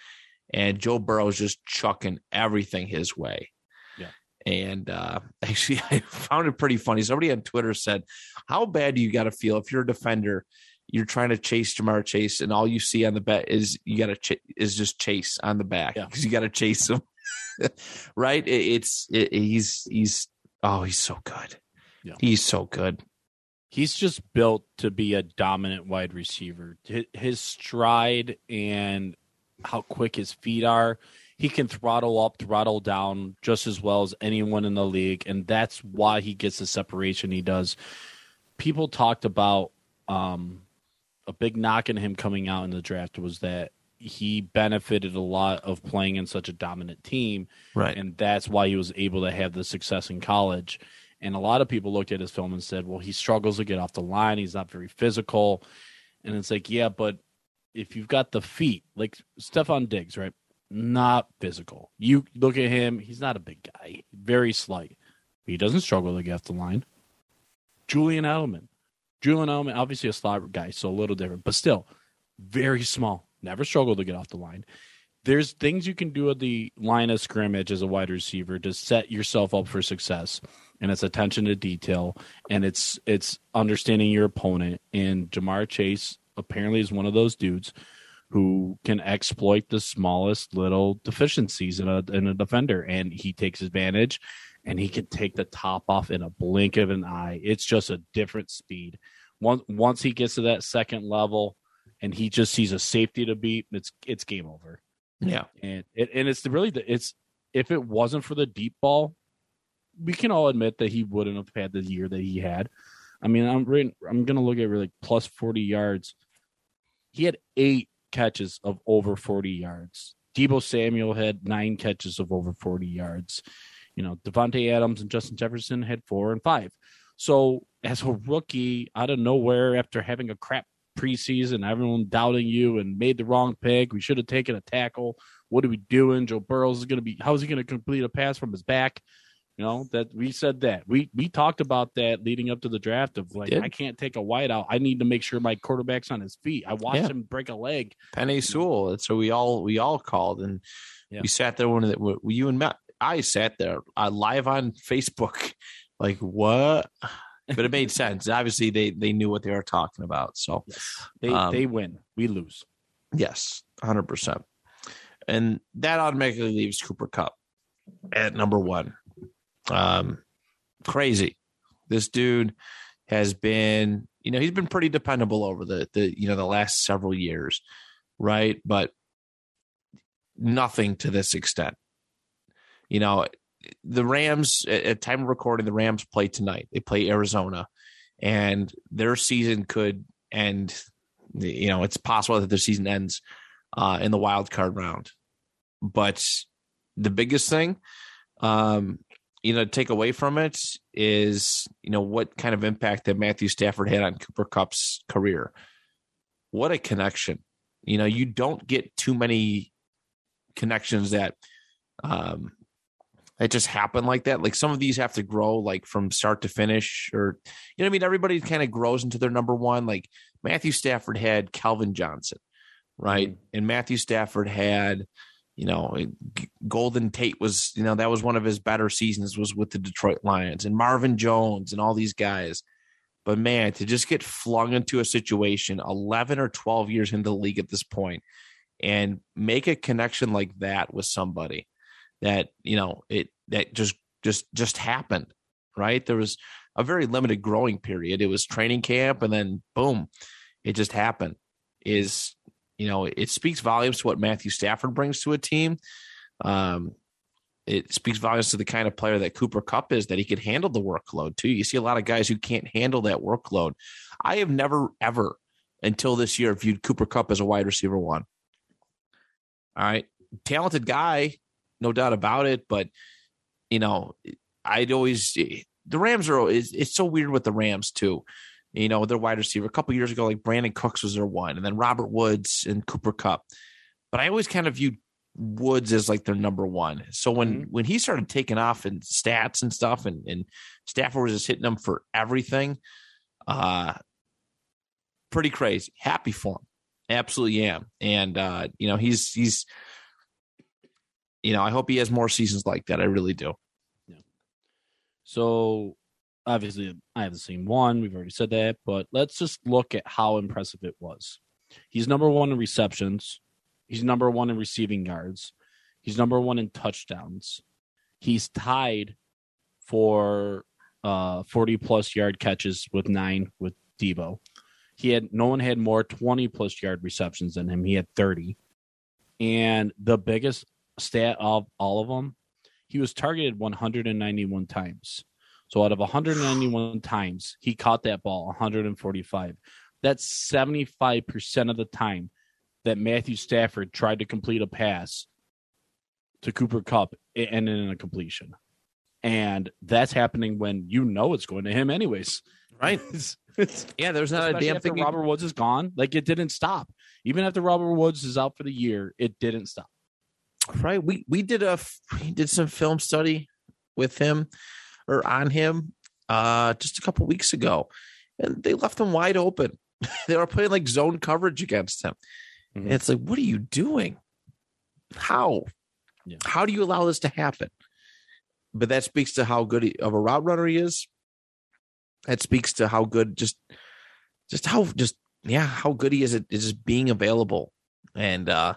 and joe burrow's just chucking everything his way. And uh actually i found it pretty funny somebody on twitter said how bad do you got to feel if you're a defender you're trying to chase Ja'Marr Chase, and all you see on the bet is you got to ch- is just Chase on the back Yeah. because you got to chase him, right? It, it's it, he's he's oh he's so good, Yeah. he's so good. He's just built to be a dominant wide receiver. His stride and how quick his feet are, he can throttle up, throttle down just as well as anyone in the league, and that's why he gets the separation he does. People talked about um, a big knock on him coming out in the draft was that he benefited a lot of playing in such a dominant team, Right. and that's why he was able to have the success in college. And a lot of people looked at his film and said, "Well, he struggles to get off the line. He's not very physical." And it's like, yeah, but if you've got the feet, like Stefon Diggs, right? Not physical. You look at him; he's not a big guy, very slight. He doesn't struggle to get off the line. Julian Edelman, Julian Edelman, obviously a slot guy, so a little different, but still very small. Never struggled to get off the line. There's things you can do at the line of scrimmage as a wide receiver to set yourself up for success, and it's attention to detail, and it's it's understanding your opponent. And Ja'Marr Chase apparently is one of those dudes who can exploit the smallest little deficiencies in a in a defender, and he takes advantage, and he can take the top off in a blink of an eye. It's just a different speed. Once once he gets to that second level, and he just sees a safety to beat, it's it's game over. Yeah. And it, and it's really the, it's if it wasn't for the deep ball, we can all admit that he wouldn't have had the year that he had. I mean, I'm I'm gonna look at really plus 40 yards. He had eight catches of over 40 yards. Deebo Samuel had nine catches of over 40 yards. You know, Davante Adams and Justin Jefferson had four and five. So as a rookie out of nowhere after having a crap preseason, everyone doubting you and made the wrong pick. We should have taken a tackle. What are we doing? Joe Burrows is going to be. How is he going to complete a pass from his back? You know that we said that we we talked about that leading up to the draft of like I can't take a wide out. I need to make sure my quarterback's on his feet. I watched Yeah. him break a leg. Penei Sewell. That's what we all we all called, and Yeah. we sat there when it, when you and Matt. I sat there uh, live on Facebook, like what? But it made sense. Obviously, they they knew what they were talking about. So Yes, they Um, they win. We lose. yes, hundred percent. And that automatically leaves Cooper Kupp at number one. Um, crazy. This dude has been, you know, he's been pretty dependable over the the you know the last several years, right? But nothing to this extent. You know, the Rams at, time of recording, the Rams play tonight. They play Arizona, and their season could end. You know, it's possible that their season ends uh, in the wild card round. But the biggest thing, um, you know, take away from it is, you know, what kind of impact that Matthew Stafford had on Cooper Kupp's career. What a connection. You know, you don't get too many connections that um that just happen like that. Like some of these have to grow like from start to finish, or you know I mean? Everybody kind of grows into their number one. Like Matthew Stafford had Calvin Johnson, right? And Matthew Stafford had, you know, Golden Tate was, you know, that was one of his better seasons was with the Detroit Lions and Marvin Jones and all these guys. But man, to just get flung into a situation 11 or 12 years into the league at this point and make a connection like that with somebody that, you know, it that just just just happened, right? There was a very limited growing period. It was training camp and then boom, it just happened. Is you know, it speaks volumes to what Matthew Stafford brings to a team. Um, it speaks volumes to the kind of player that Cooper Kupp is, that he could handle the workload too. You see a lot of guys who can't handle that workload. I have never, ever, until this year, viewed Cooper Kupp as a wide receiver one. All right. Talented guy, no doubt about it. But, you know, I'd always, the Rams are, it's, it's so weird with the Rams too you know, their wide receiver. A couple years ago, like Brandin Cooks was their one, and then Robert Woods and Cooper Kupp. But I always kind of viewed Woods as like their number one. So when Mhm. when he started taking off in stats and stuff, and and Stafford was just hitting them for everything, uh, pretty crazy. Happy for him, absolutely am. And uh, you know, he's he's, you know, I hope he has more seasons like that. I really do. Yeah. So obviously, I haven't seen one. We've already said that, but let's just look at how impressive it was. He's number one in receptions. He's number one in receiving yards. He's number one in touchdowns. He's tied for uh 40 plus yard catches with nine with Deebo. He had no one had more 20 plus yard receptions than him. He had 30. And the biggest stat of all of them, he was targeted 191 times. So out of 191 times, he caught that ball 145. That's 75% of the time that Matthew Stafford tried to complete a pass to Cooper Kupp and ended in a completion. And that's happening when you know it's going to him anyways. Right. It's, it's, Yeah, there's not a damn thing. you- Robert Woods is gone. Like it didn't stop. Even after Robert Woods is out for the year, it didn't stop. right. We we did a we did some film study with him or on him uh just a couple weeks ago, and they left him wide open. they were playing like zone coverage against him. Mhm. And it's like, what are you doing? How? Yeah. How do you allow this to happen? But that speaks to how good of a route runner he is. That speaks to how good just just how just yeah how good he is at just being available and uh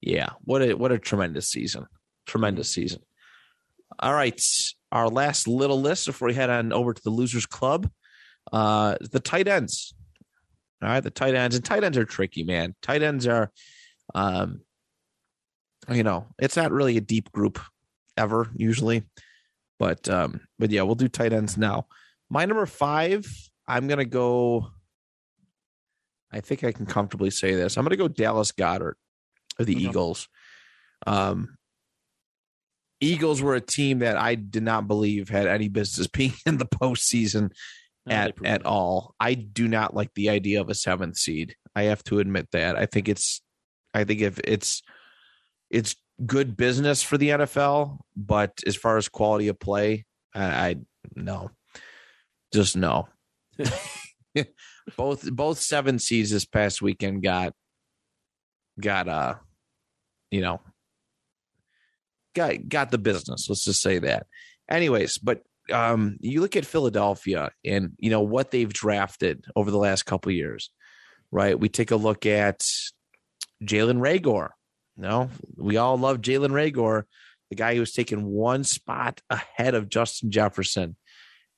yeah what a what a tremendous season tremendous season all right our last little list before we head on over to the losers club uh the tight ends all right the tight ends and tight ends are tricky man tight ends are um you know it's not really a deep group ever usually but um but yeah we'll do tight ends now my number five i'm gonna go I think I can comfortably say this. I'm going to go Dallas Goedert of the Okay. Eagles. Um, Eagles were a team that I did not believe had any business being in the postseason No, at at it. all. I do not like the idea of a seventh seed. I have to admit that. I think it's, I think if it's, it's good business for the NFL, but as far as quality of play, I, I no, just no. both both seven seeds this past weekend got got uh you know got got the business let's just say that anyways but um you look at philadelphia and you know what they've drafted over the last couple of years right we take a look at jalen Reagor. no we all love jalen Reagor, the guy who was taken one spot ahead of justin jefferson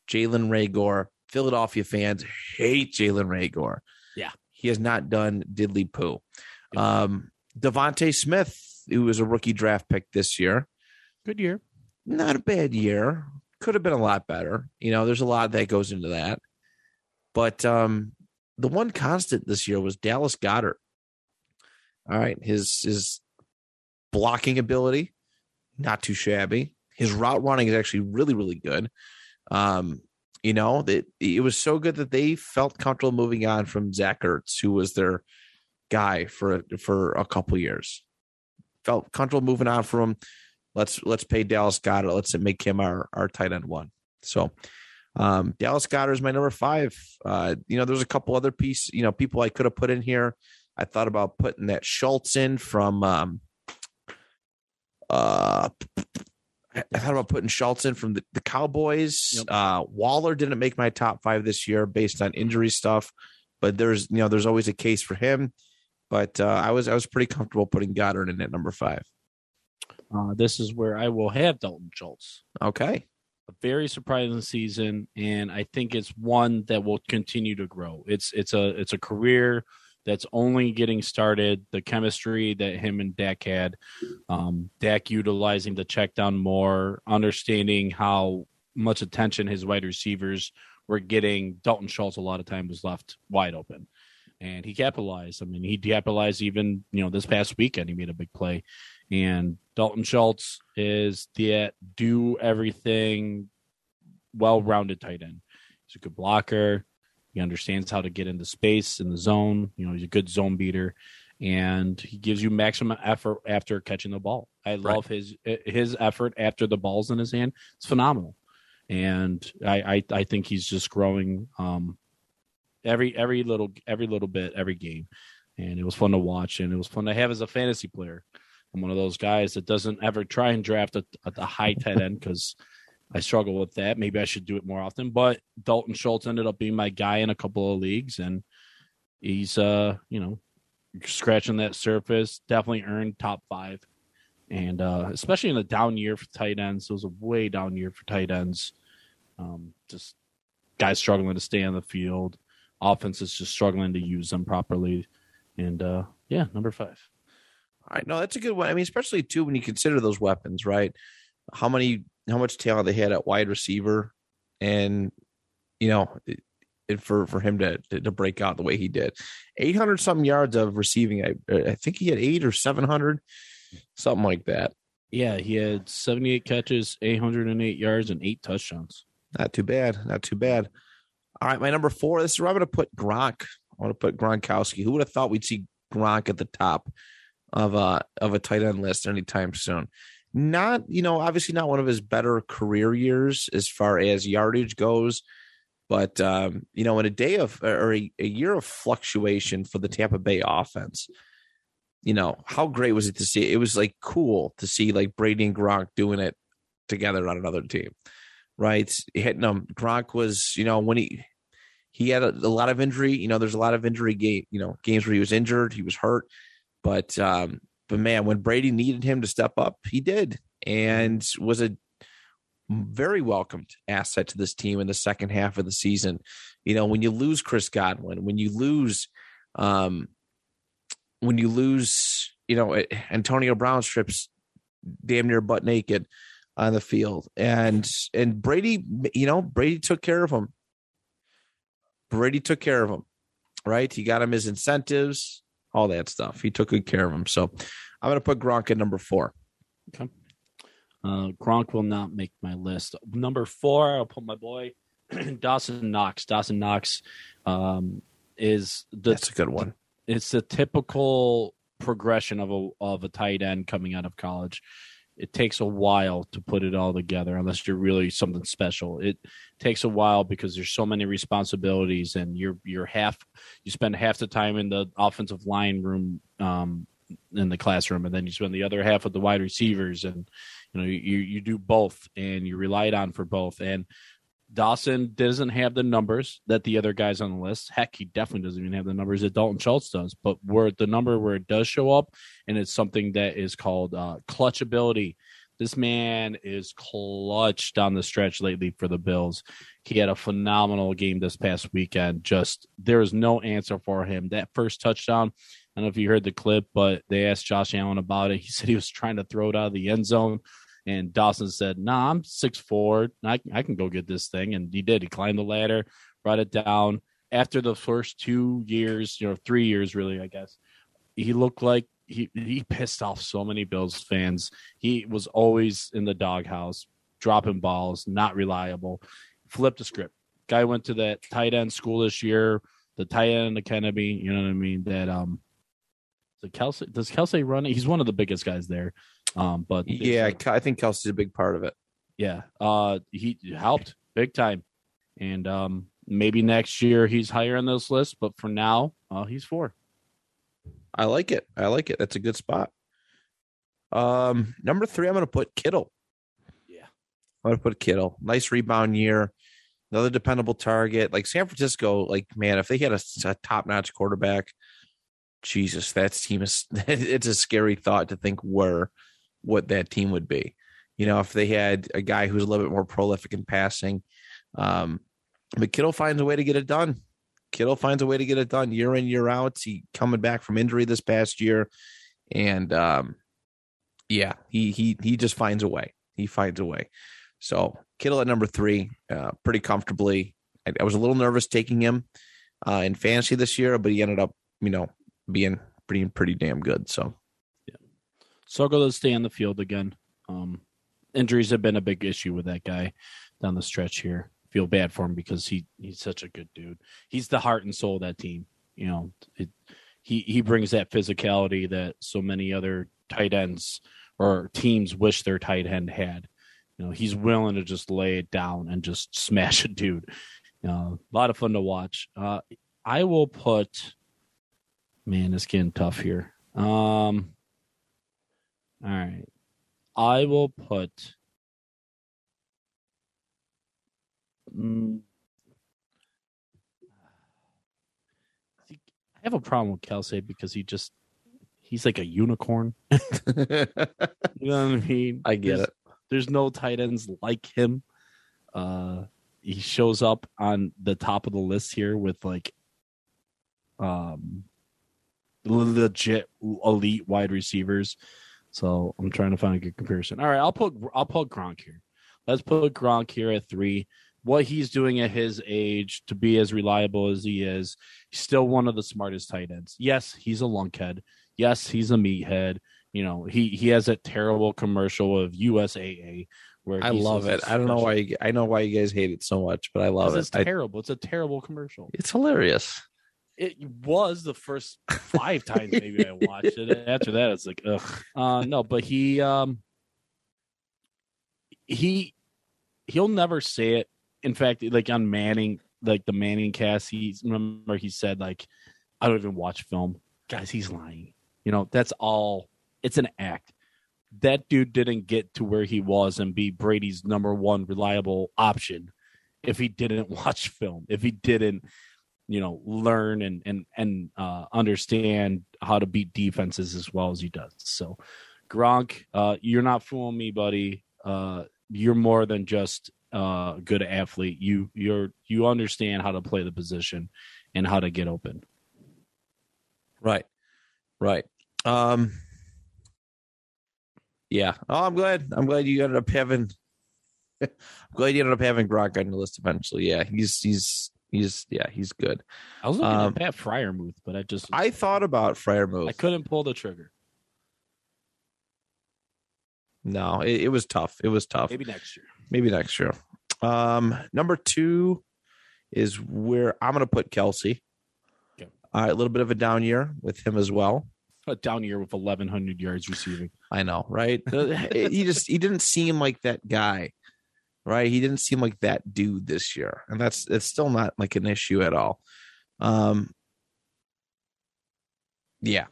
jalen Reagor. Philadelphia fans hate Jalen Reagor. Yeah. He has not done diddly poo. Um, DeVonta Smith, who was a rookie draft pick this year, Good year. not a bad year. Could have been a lot better. You know, there's a lot that goes into that. But um, the one constant this year was Dallas Goedert. All right, his his blocking ability, not too shabby. His route running is actually really, really good. Um, you know, that it was so good that they felt comfortable moving on from Zach Ertz, who was their guy for for a couple years. Felt comfortable moving on from him. Let's let's pay Dallas Goedert. Let's make him our our tight end one. So um Dallas Goedert is my number five. Uh, you know, there's a couple other piece, you know, people I could have put in here. I thought about putting that Schultz in from um uh I thought about putting Schultz in from the, the Cowboys. Yep. Uh, Waller didn't make my top five this year based on injury stuff, but there's you know there's always a case for him. But uh, I was I was pretty comfortable putting Goedert in at number five. Uh, this is where I will have Dalton Schultz. Okay, a very surprising season, and I think it's one that will continue to grow. It's it's a it's a career that's only getting started. The chemistry that him and Dak had, um, Dak utilizing the check down more, understanding how much attention his wide receivers were getting. Dalton Schultz a lot of time was left wide open, and he capitalized. I mean, he capitalized even you know this past weekend. He made a big play, and Dalton Schultz is the do everything well rounded tight end. He's a good blocker. He understands how to get into space in the zone. You know, he's a good zone beater, and he gives you maximum effort after catching the ball. I love his his effort after the ball's in his hand. It's phenomenal, and I I, I think he's just growing um, every every little every little bit every game, and it was fun to watch, and it was fun to have as a fantasy player. I'm one of those guys that doesn't ever try and draft a, a, a high tight end because I struggle with that. Maybe I should do it more often. But Dalton Schultz ended up being my guy in a couple of leagues, and he's uh you know scratching that surface. Definitely earned top five, and uh especially in a down year for tight ends. It was a way down year for tight ends. Um, just guys struggling to stay on the field. Offense is just struggling to use them properly, and uh yeah, number five. All right, no, that's a good one. I mean, especially too when you consider those weapons, right? How many, how much talent they had at wide receiver, and you know, it, it, for for him to, to to break out the way he did, eight hundred something yards of receiving. I I think he had eight or seven hundred, something like that. Yeah, he had 78 catches, 808 yards, and eight touchdowns. Not too bad. Not too bad. All right, my number four. This is where I'm going to put Gronk. I want to put Gronkowski. Who would have thought we'd see Gronk at the top of a of a tight end list anytime soon? Not, you know, obviously not one of his better career years as far as yardage goes, but um, you know, in a day of or a, a year of fluctuation for the Tampa Bay offense, you know, how great was it to see? It was like cool to see like Brady and Gronk doing it together on another team, right? Hitting them. Gronk was, you know, when he he had a, a lot of injury. You know, there's a lot of injury game. You know, games where he was injured, he was hurt, but um, but man, when Brady needed him to step up, he did, and was a very welcomed asset to this team in the second half of the season. You know, when you lose Chris Godwin, when you lose, um, when you lose, you know, Antonio Brown strips damn near butt naked on the field, and and Brady, you know, Brady took care of him. Brady took care of him, right? He got him his incentives, all that stuff. He took good care of him. So I'm going to put Gronk at number four. Okay. Uh, Gronk will not make my list. Number four, I'll put my boy Dawson Knox. Dawson Knox um, is the That's a good one. it's the typical progression of a of a tight end coming out of college. It takes a while to put it all together unless you're really something special. It takes a while because there's so many responsibilities and you're you're half you spend half the time in the offensive line room um in the classroom and then you spend the other half with the wide receivers and you know you you do both and you're relied on for both and Dawson doesn't have the numbers that the other guys on the list. Heck, he definitely doesn't even have the numbers that Dalton Schultz does. But where the number where it does show up, and it's something that is called uh, clutch ability. This man is clutch down the stretch lately for the Bills. He had a phenomenal game this past weekend. Just there is no answer for him. That first touchdown. I don't know if you heard the clip, but they asked Josh Allen about it. He said he was trying to throw it out of the end zone. And Dawson said, "Nah, I'm six four. I I can go get this thing." And he did. He climbed the ladder, brought it down. After the first two years, you know, three years really, I guess, he looked like he he pissed off so many Bills fans. He was always in the doghouse, dropping balls, not reliable. Flipped the script. Guy went to that tight end school this year, the tight end academy. You know what I mean? That um, the Kelce does Kelce run? He's one of the biggest guys there. Um, but Yeah, I think Kelce's a big part of it. yeah, uh, he helped big time, and um, maybe next year he's higher on this list. But for now, uh, he's four. I like it. I like it. That's a good spot. Um, number three, I'm going to put Kittle. Yeah. I'm going to put Kittle. Nice rebound year. Another dependable target. Like San Francisco, like man, if they had a, a top notch quarterback, Jesus, that team is. It's a scary thought to think where what that team would be. You know, if they had a guy who's a little bit more prolific in passing, um, but Kittle finds a way to get it done. Kittle finds a way to get it done year in year out. He coming back from injury this past year, and um, yeah, he he he just finds a way. He finds a way. So Kittle at number three, uh, pretty comfortably. I, I was a little nervous taking him uh, in fantasy this year, but he ended up, you know, being pretty pretty damn good. So Struggle to stay on the field again. Um, injuries have been a big issue with that guy down the stretch here. Feel bad for him because he he's such a good dude. He's the heart and soul of that team. You know, it, he he brings that physicality that so many other tight ends or teams wish their tight end had. You know, he's willing to just lay it down and just smash a dude. You know, a lot of fun to watch. Uh, I will put. Man, it's getting tough here. Um, all right. I will put. Mm, I have a problem with Kelce because he just he's like a unicorn. You know what I mean? I get There's- it. There's no tight ends like him. Uh, he shows up on the top of the list here with like, um, legit elite wide receivers. So I'm trying to find a good comparison. All right, I'll put I'll put Gronk here. Let's put Gronk here at three. What he's doing at his age to be as reliable as he is, he's still one of the smartest tight ends. Yes, he's a lunkhead. Yes, he's a meathead. You know, he he has that terrible commercial of USAA where I love it. I don't know why you, I know why you guys hate it so much, but I love it. It's I- terrible. It's a terrible commercial. it's hilarious. It was the first five times maybe I watched it. After that, it's like, ugh. Uh, no, but he, um, he, he'll never say it. In fact, like on Manning, like the Manning cast, he remember he said like, I don't even watch film, guys. He's lying. You know, that's all. It's an act. That dude didn't get to where he was and be Brady's number one reliable option if he didn't watch film. If he didn't you know learn and and and uh, understand how to beat defenses as well as he does. So Gronk, uh, you're not fooling me, buddy. Uh, you're more than just uh, a good athlete. You you're you understand how to play the position and how to get open. Right. Right. Um Yeah. Oh, I'm glad. I'm glad you ended up having I'm glad you ended up having Gronk on your list eventually. Yeah, he's he's he's yeah, he's good. I was looking Um, at Pat Freiermuth, but I just I thought about Freiermuth. I couldn't pull the trigger. No, it, it was tough. It was tough. Maybe next year. Maybe next year. Um, number two is where I'm going to put Kelce. Okay. All right, a little bit of a down year with him as well. A down year with 1,100 yards receiving. I know, right? He just he didn't seem like that guy, right? He didn't seem like that dude this year, and that's it's still not like an issue at all. Um, yeah,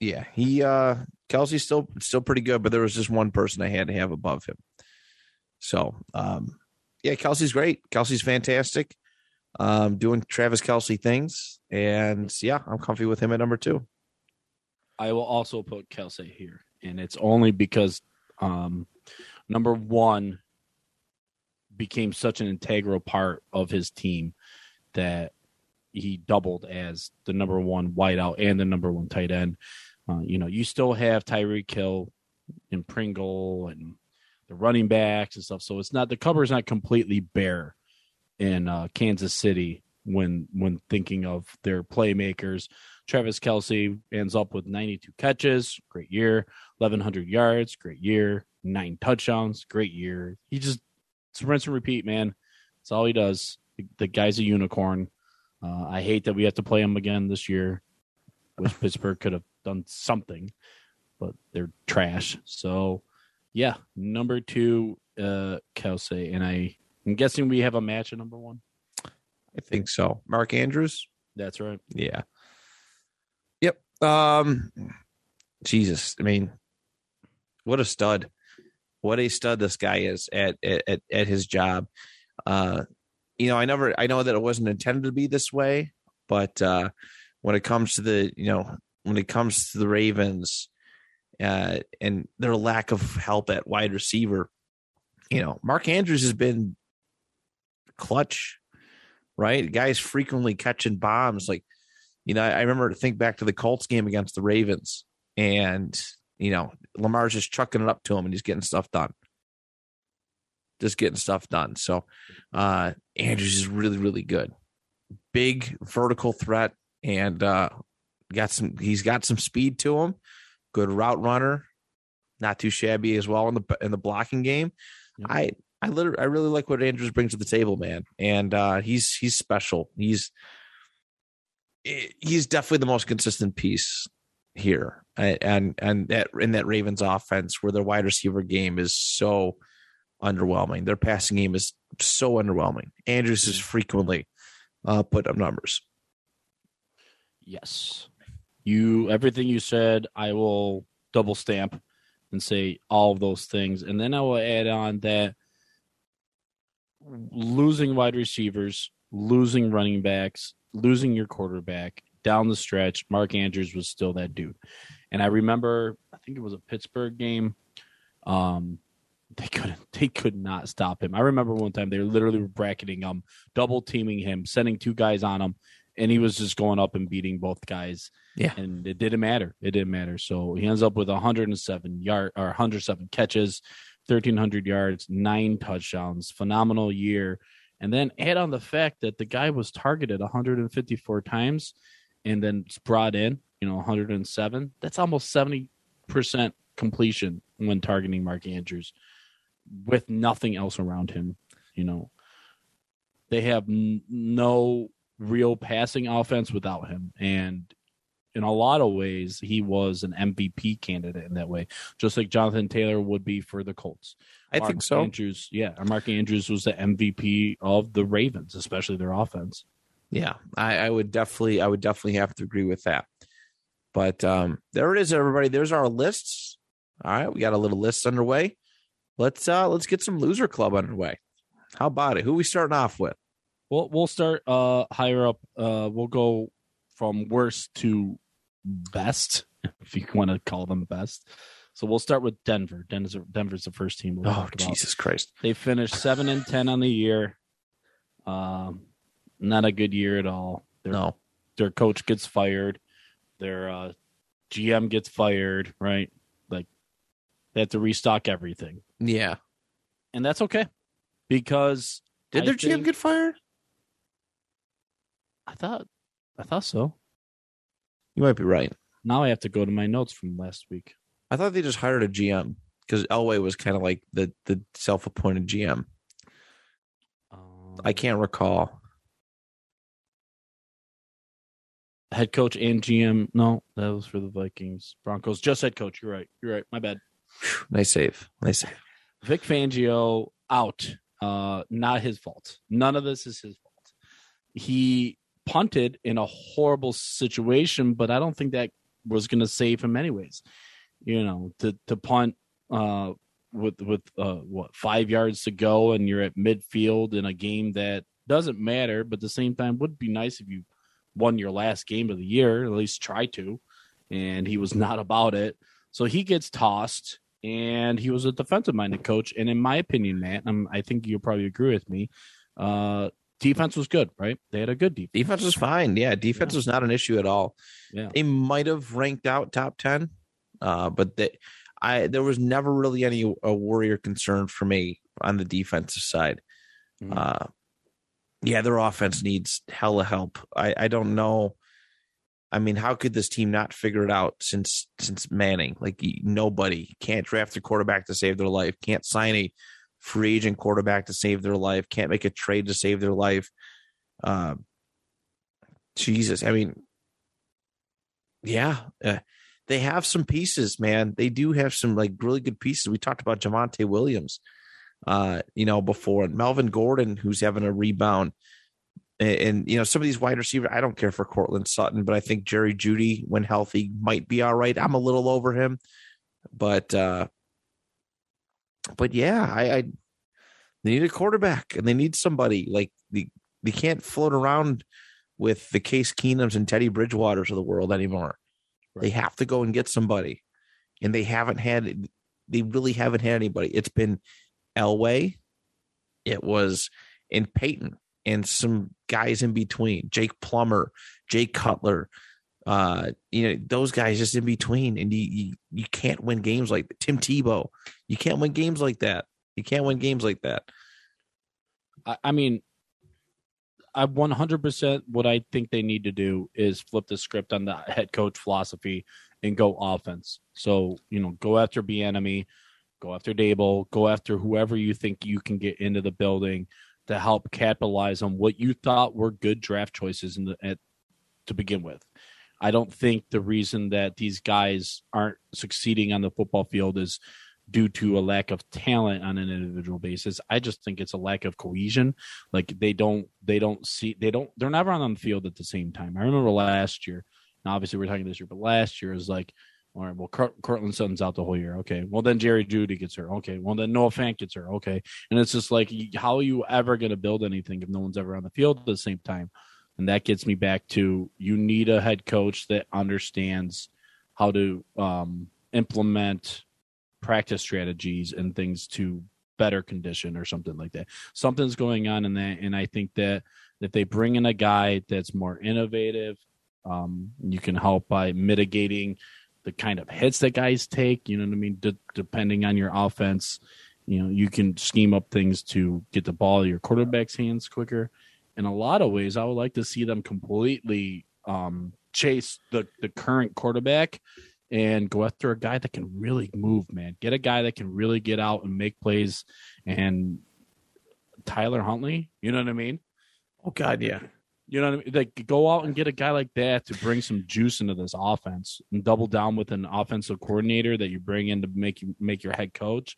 yeah. He uh Kelce's still still pretty good, but there was just one person I had to have above him. So, um, yeah, Kelce's great. Kelce's fantastic. Um, doing Travis Kelce things, and yeah, I'm comfy with him at number two. I will also put Kelce here, and it's only because um, number one became such an integral part of his team that he doubled as the number one wideout and the number one tight end. Uh, you know, you still have Tyreek Hill and Pringle and the running backs and stuff, so it's not the cover is not completely bare in uh, Kansas City when when thinking of their playmakers. Travis Kelce ends up with 92 catches, great year, 1,100 yards, great year, nine touchdowns, great year. He just it's rinse and repeat, man. That's all he does. The, the guy's a unicorn. Uh, I hate that we have to play him again this year. Wish Pittsburgh could have done something, but they're trash. So, yeah, number two, uh, Kelce, and I. I'm guessing we have a match at number one. I think so. Mark Andrews. That's right. Yeah. Yep. Um Jesus. I mean, what a stud. What a stud this guy is at at at his job. Uh you know, I never I know that it wasn't intended to be this way, but uh when it comes to the, you know, when it comes to the Ravens uh and their lack of help at wide receiver, you know, Mark Andrews has been clutch, right? Guy's frequently catching bombs like you know, I, remember think back to the Colts game against the Ravens, and you know, Lamar's just chucking it up to him, and he's getting stuff done. Just getting stuff done. So, uh, Andrews is really, really good. Big vertical threat, and uh, got some. He's got some speed to him. Good route runner, not too shabby as well in the in the blocking game. I I literally I really like what Andrews brings to the table, man, and uh, he's he's special. He's he's definitely the most consistent piece here and and that in that Ravens offense where their wide receiver game is so underwhelming. Their passing game is so underwhelming. Andrews is frequently uh put up numbers. Yes. You everything you said, I will double stamp and say all of those things. And then I will add on that losing wide receivers, losing running backs, losing your quarterback down the stretch, Mark Andrews was still that dude. And I remember I think it was a Pittsburgh game. Um they couldn't they could not stop him. I remember one time they were literally were bracketing him, double teaming him, sending two guys on him and he was just going up and beating both guys. Yeah. and it didn't matter. It didn't matter. So he ends up with 107 yard or 107 catches, 1300 yards, nine touchdowns. Phenomenal year. And then add on the fact that the guy was targeted 154 times and then it's brought in, you know, 107. That's almost 70% completion when targeting Mark Andrews with nothing else around him. You know, they have n- no real passing offense without him. And in a lot of ways, he was an MVP candidate in that way, just like Jonathan Taylor would be for the Colts. I Mark think so. Andrews, yeah, Mark Andrews was the MVP of the Ravens, especially their offense. Yeah, I, I would definitely, I would definitely have to agree with that. But um, there it is, everybody. There's our lists. All right, we got a little list underway. Let's uh let's get some loser club underway. How about it? Who we starting off with? We'll we'll start uh higher up. Uh, we'll go from worst to best, if you want to call them best. So we'll start with Denver. Denver's Denver's the first team we'll Oh. Jesus Christ! They finished seven and ten on the year. Um, not a good year at all. Their No, their coach gets fired. Their uh, GM gets fired. Right, like they have to restock everything, yeah. and that's okay because Did I their GM get fired? I thought I thought so. You might be right. Now I have to go to my notes from last week. I thought they just hired a GM because Elway was kind of like the the self appointed GM. Um, I can't recall. Head coach and GM. No, that was for the Vikings, Broncos. Just head coach. You're right. You're right. My bad. Nice save. Nice save. Vic Fangio out. Uh, not his fault. None of this is his fault. He punted in a horrible situation, but I don't think that was going to save him anyways. You know, to to punt uh, with with uh, what five yards to go, and you're at midfield in a game that doesn't matter, but at the same time would be nice if you won your last game of the year, at least try to. And he was not about it. So he gets tossed, and he was a defensive minded coach. And in my opinion, Matt, um, I think you'll probably agree with me. Uh, defense was good, right? They had a good defense. Defense was fine. Yeah, defense Yeah. was not an issue at all. Yeah. They might have ranked out top ten, uh, but they, I there was never really any a worry or concern for me on the defensive side. Mhm. Uh, yeah, their offense needs hella help. I I don't know. I mean, how could this team not figure it out since since Manning? Like nobody can't draft a quarterback to save their life. Can't sign a free agent quarterback to save their life. Can't make a trade to save their life. Uh, Jesus, I mean, yeah, uh, they have some pieces, man. They do have some like really good pieces. We talked about Javonte Williams, uh, you know, before, and Melvin Gordon, who's having a rebound. And, and, you know, some of these wide receivers, I don't care for Courtland Sutton, but I think Jerry Jeudy, when healthy, might be all right. I'm a little over him, but uh but yeah, I, I they need a quarterback and they need somebody like the they can't float around with the Case Keenums and Teddy Bridgewaters of the world anymore. They have to go and get somebody, and they haven't had. They really haven't had anybody. It's been Elway, it was in Peyton, and some guys in between. Jake Plummer, Jake Cutler, uh, you know those guys just in between, and you you, you can't win games like Tim Tebow. You can't win games like that. You can't win games like that. I, I mean, I 100% what I think they need to do is flip the script on the head coach philosophy and go offense. So, you know, go after Bieniemy, go after Daboll, go after whoever you think you can get into the building to help capitalize on what you thought were good draft choices in the at to begin with. I don't think the reason that these guys aren't succeeding on the football field is due to a lack of talent on an individual basis. I just think it's a lack of cohesion. Like they don't they don't see they don't they're never on the field at the same time. I remember last year. Now obviously we're talking this year, but last year is like all right, well, Cort- Courtland Sutton's out the whole year. Okay. Well, then Jerry Jeudy gets her. Okay. Well, then Noah Fant gets her. Okay. And it's just like, how are you ever going to build anything if no one's ever on the field at the same time? And that gets me back to you need a head coach that understands how to um, implement practice strategies and things to better condition or something like that. Something's going on in that, and I think that If they bring in a guy that's more innovative, um, you can help by mitigating the kind of hits that guys take. You know what I mean? De- depending on your offense, you know you can scheme up things to get the ball in your quarterback's hands quicker. In a lot of ways, I would like to see them completely um, chase the the current quarterback and go after a guy that can really move, man. Get a guy that can really get out and make plays. And Tyler Huntley, you know what I mean? Oh God, yeah. You know what I mean? Like go out and get a guy like that to bring some juice into this offense and double down with an offensive coordinator that you bring in to make you make your head coach.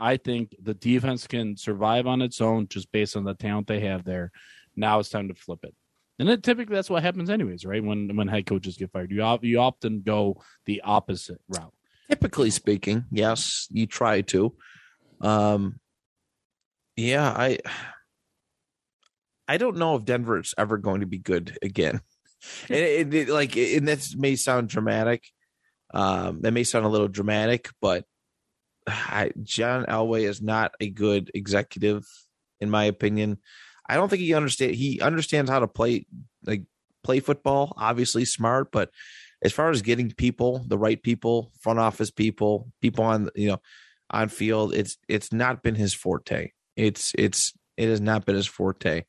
I think the defense can survive on its own just based on the talent they have there. Now it's time to flip it. And then typically that's what happens anyways, right? When when head coaches get fired, you you often go the opposite route. Typically speaking, yes, you try to. Um, yeah, I I don't know if Denver is ever going to be good again. and it, it, like, and that may sound dramatic. Um, that may sound a little dramatic, but I, John Elway is not a good executive, in my opinion. I don't think he understand. He understands how to play, like play football. Obviously, smart, but as far as getting people, the right people, front office people, people on you know on field, it's it's not been his forte. It's it's it has not been his forte.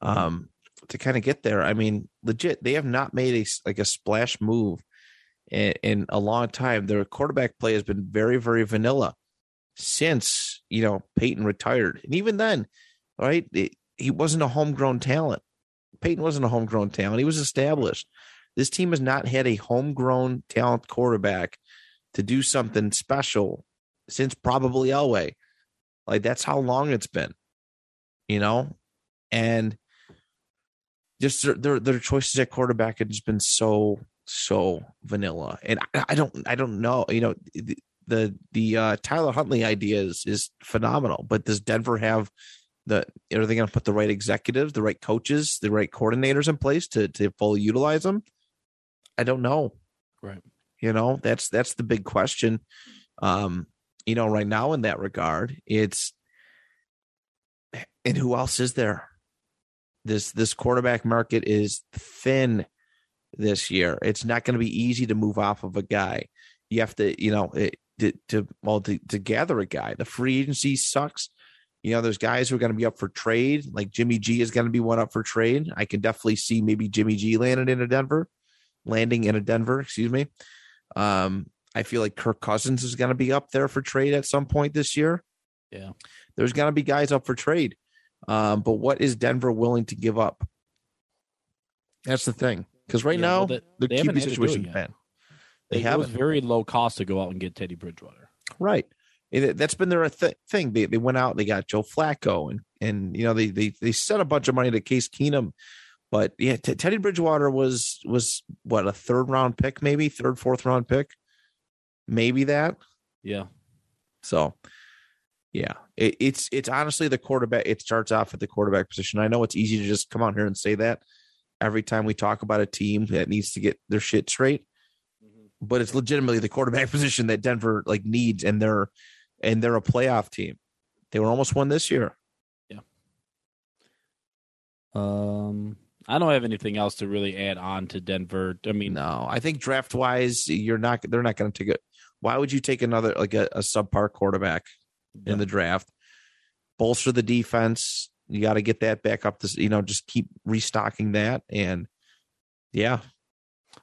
Um, to kind of get there, I mean, legit, they have not made a like a splash move in, in a long time. Their quarterback play has been very very vanilla since you know Peyton retired, and even then, right, it, he wasn't a homegrown talent. Peyton wasn't a homegrown talent. He was established. This team has not had a homegrown talent quarterback to do something special since probably Elway. Like that's how long it's been, you know, and just their their, their choices at quarterback have just been so so vanilla. And I, I don't I don't know, you know, the the, the uh, Tyler Huntley idea is is phenomenal, but does Denver have the are they going to put the right executives, the right coaches, the right coordinators in place to to fully utilize them? I don't know. Right. You know, that's that's the big question. Um, you know, right now in that regard, it's and who else is there? This this quarterback market is thin this year. It's not going to be easy to move off of a guy. You have to, you know, it, to, to well to, to gather a guy. The free agency sucks. You know, there's guys who are going to be up for trade. Like Jimmy G is going to be one up for trade. I can definitely see maybe Jimmy G landing in a Denver, landing in a Denver. Excuse me. Um, I feel like Kirk Cousins is going to be up there for trade at some point this year. Yeah, there's going to be guys up for trade. Um, but what is Denver willing to give up? That's the thing. Because right Yeah, now well, they- the they haven't QB had to do it situation yet. bad. They it haven't. was very low cost to go out and get Teddy Bridgewater. Right. That's been their th- thing. They, they went out, they got Joe Flacco, and and you know they they they sent a bunch of money to Case Keenum, but yeah, T- Teddy Bridgewater was was what a third round pick, maybe third fourth round pick, maybe that. Yeah, So, yeah, it, it's it's honestly the quarterback. It starts off at the quarterback position. I know it's easy to just come out here and say that every time we talk about a team that needs to get their shit straight, but it's legitimately the quarterback position that Denver like needs, and they're and they're a playoff team. They were almost won this year. Yeah. Um, I don't have anything else to really add on to Denver. I mean, No, I think draft wise, you're not. They're not going to take it. Why would you take another like a, a subpar quarterback Yeah. in the draft? Bolster the defense. You got to get that back up. To you know, just keep restocking that, and yeah,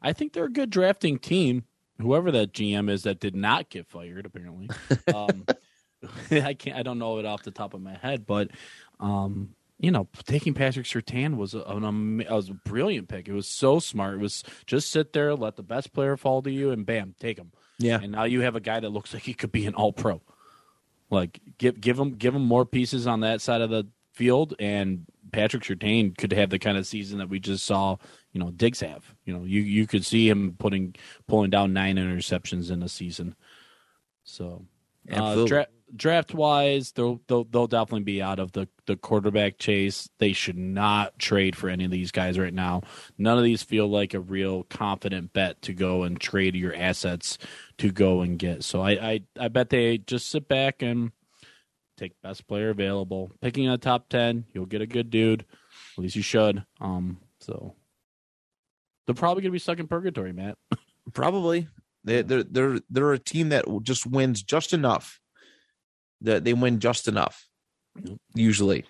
I think they're a good drafting team. Whoever that GM is that did not get fired, apparently. Um, I can't. I don't know it off the top of my head, but um, you know, taking Patrick Surtain was a, an was a brilliant pick. It was so smart. It was just sit there, let the best player fall to you, and bam, take him. yeah, And now you have a guy that looks like he could be an All Pro. Like give give him give him more pieces on that side of the field, and Patrick Surtain could have the kind of season that we just saw. You know, Diggs have. You know, you you could see him putting pulling down nine interceptions in a season. So, uh, dra- draft wise, they'll, they'll they'll definitely be out of the the quarterback chase. They should not trade for any of these guys right now. None of these feel like a real confident bet to go and trade your assets to go and get. So I I, I bet they just sit back and take best player available. Picking a top ten, you'll get a good dude. At least you should. Um, so they're probably gonna be stuck in purgatory, Matt. Probably. They they're they're they're a team that just wins just enough. That they win just enough, usually.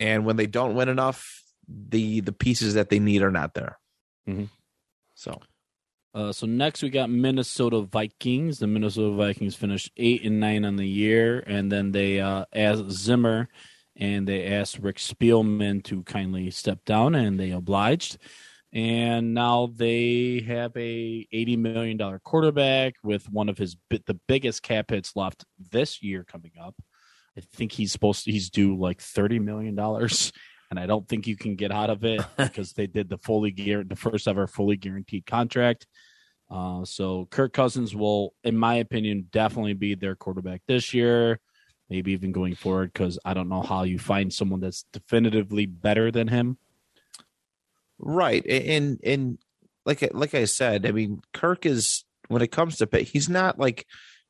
And when they don't win enough, the the pieces that they need are not there. Mhm. So Uh, so next we got Minnesota Vikings. The Minnesota Vikings finished eight and nine on the year, and then they uh, asked Zimmer and they asked Rick Spielman to kindly step down, and they obliged. And now they have a eighty million dollar quarterback with one of his the biggest cap hits left this year coming up. I think he's supposed to he's due like thirty million dollars, and I don't think you can get out of it because they did the fully gear the first ever fully guaranteed contract. Uh, so Kirk Cousins will, in my opinion, definitely be their quarterback this year, maybe even going forward. Because I don't know how you find someone that's definitively better than him. Right, and and like like I said, I mean, Kirk is when it comes to pay, he's not like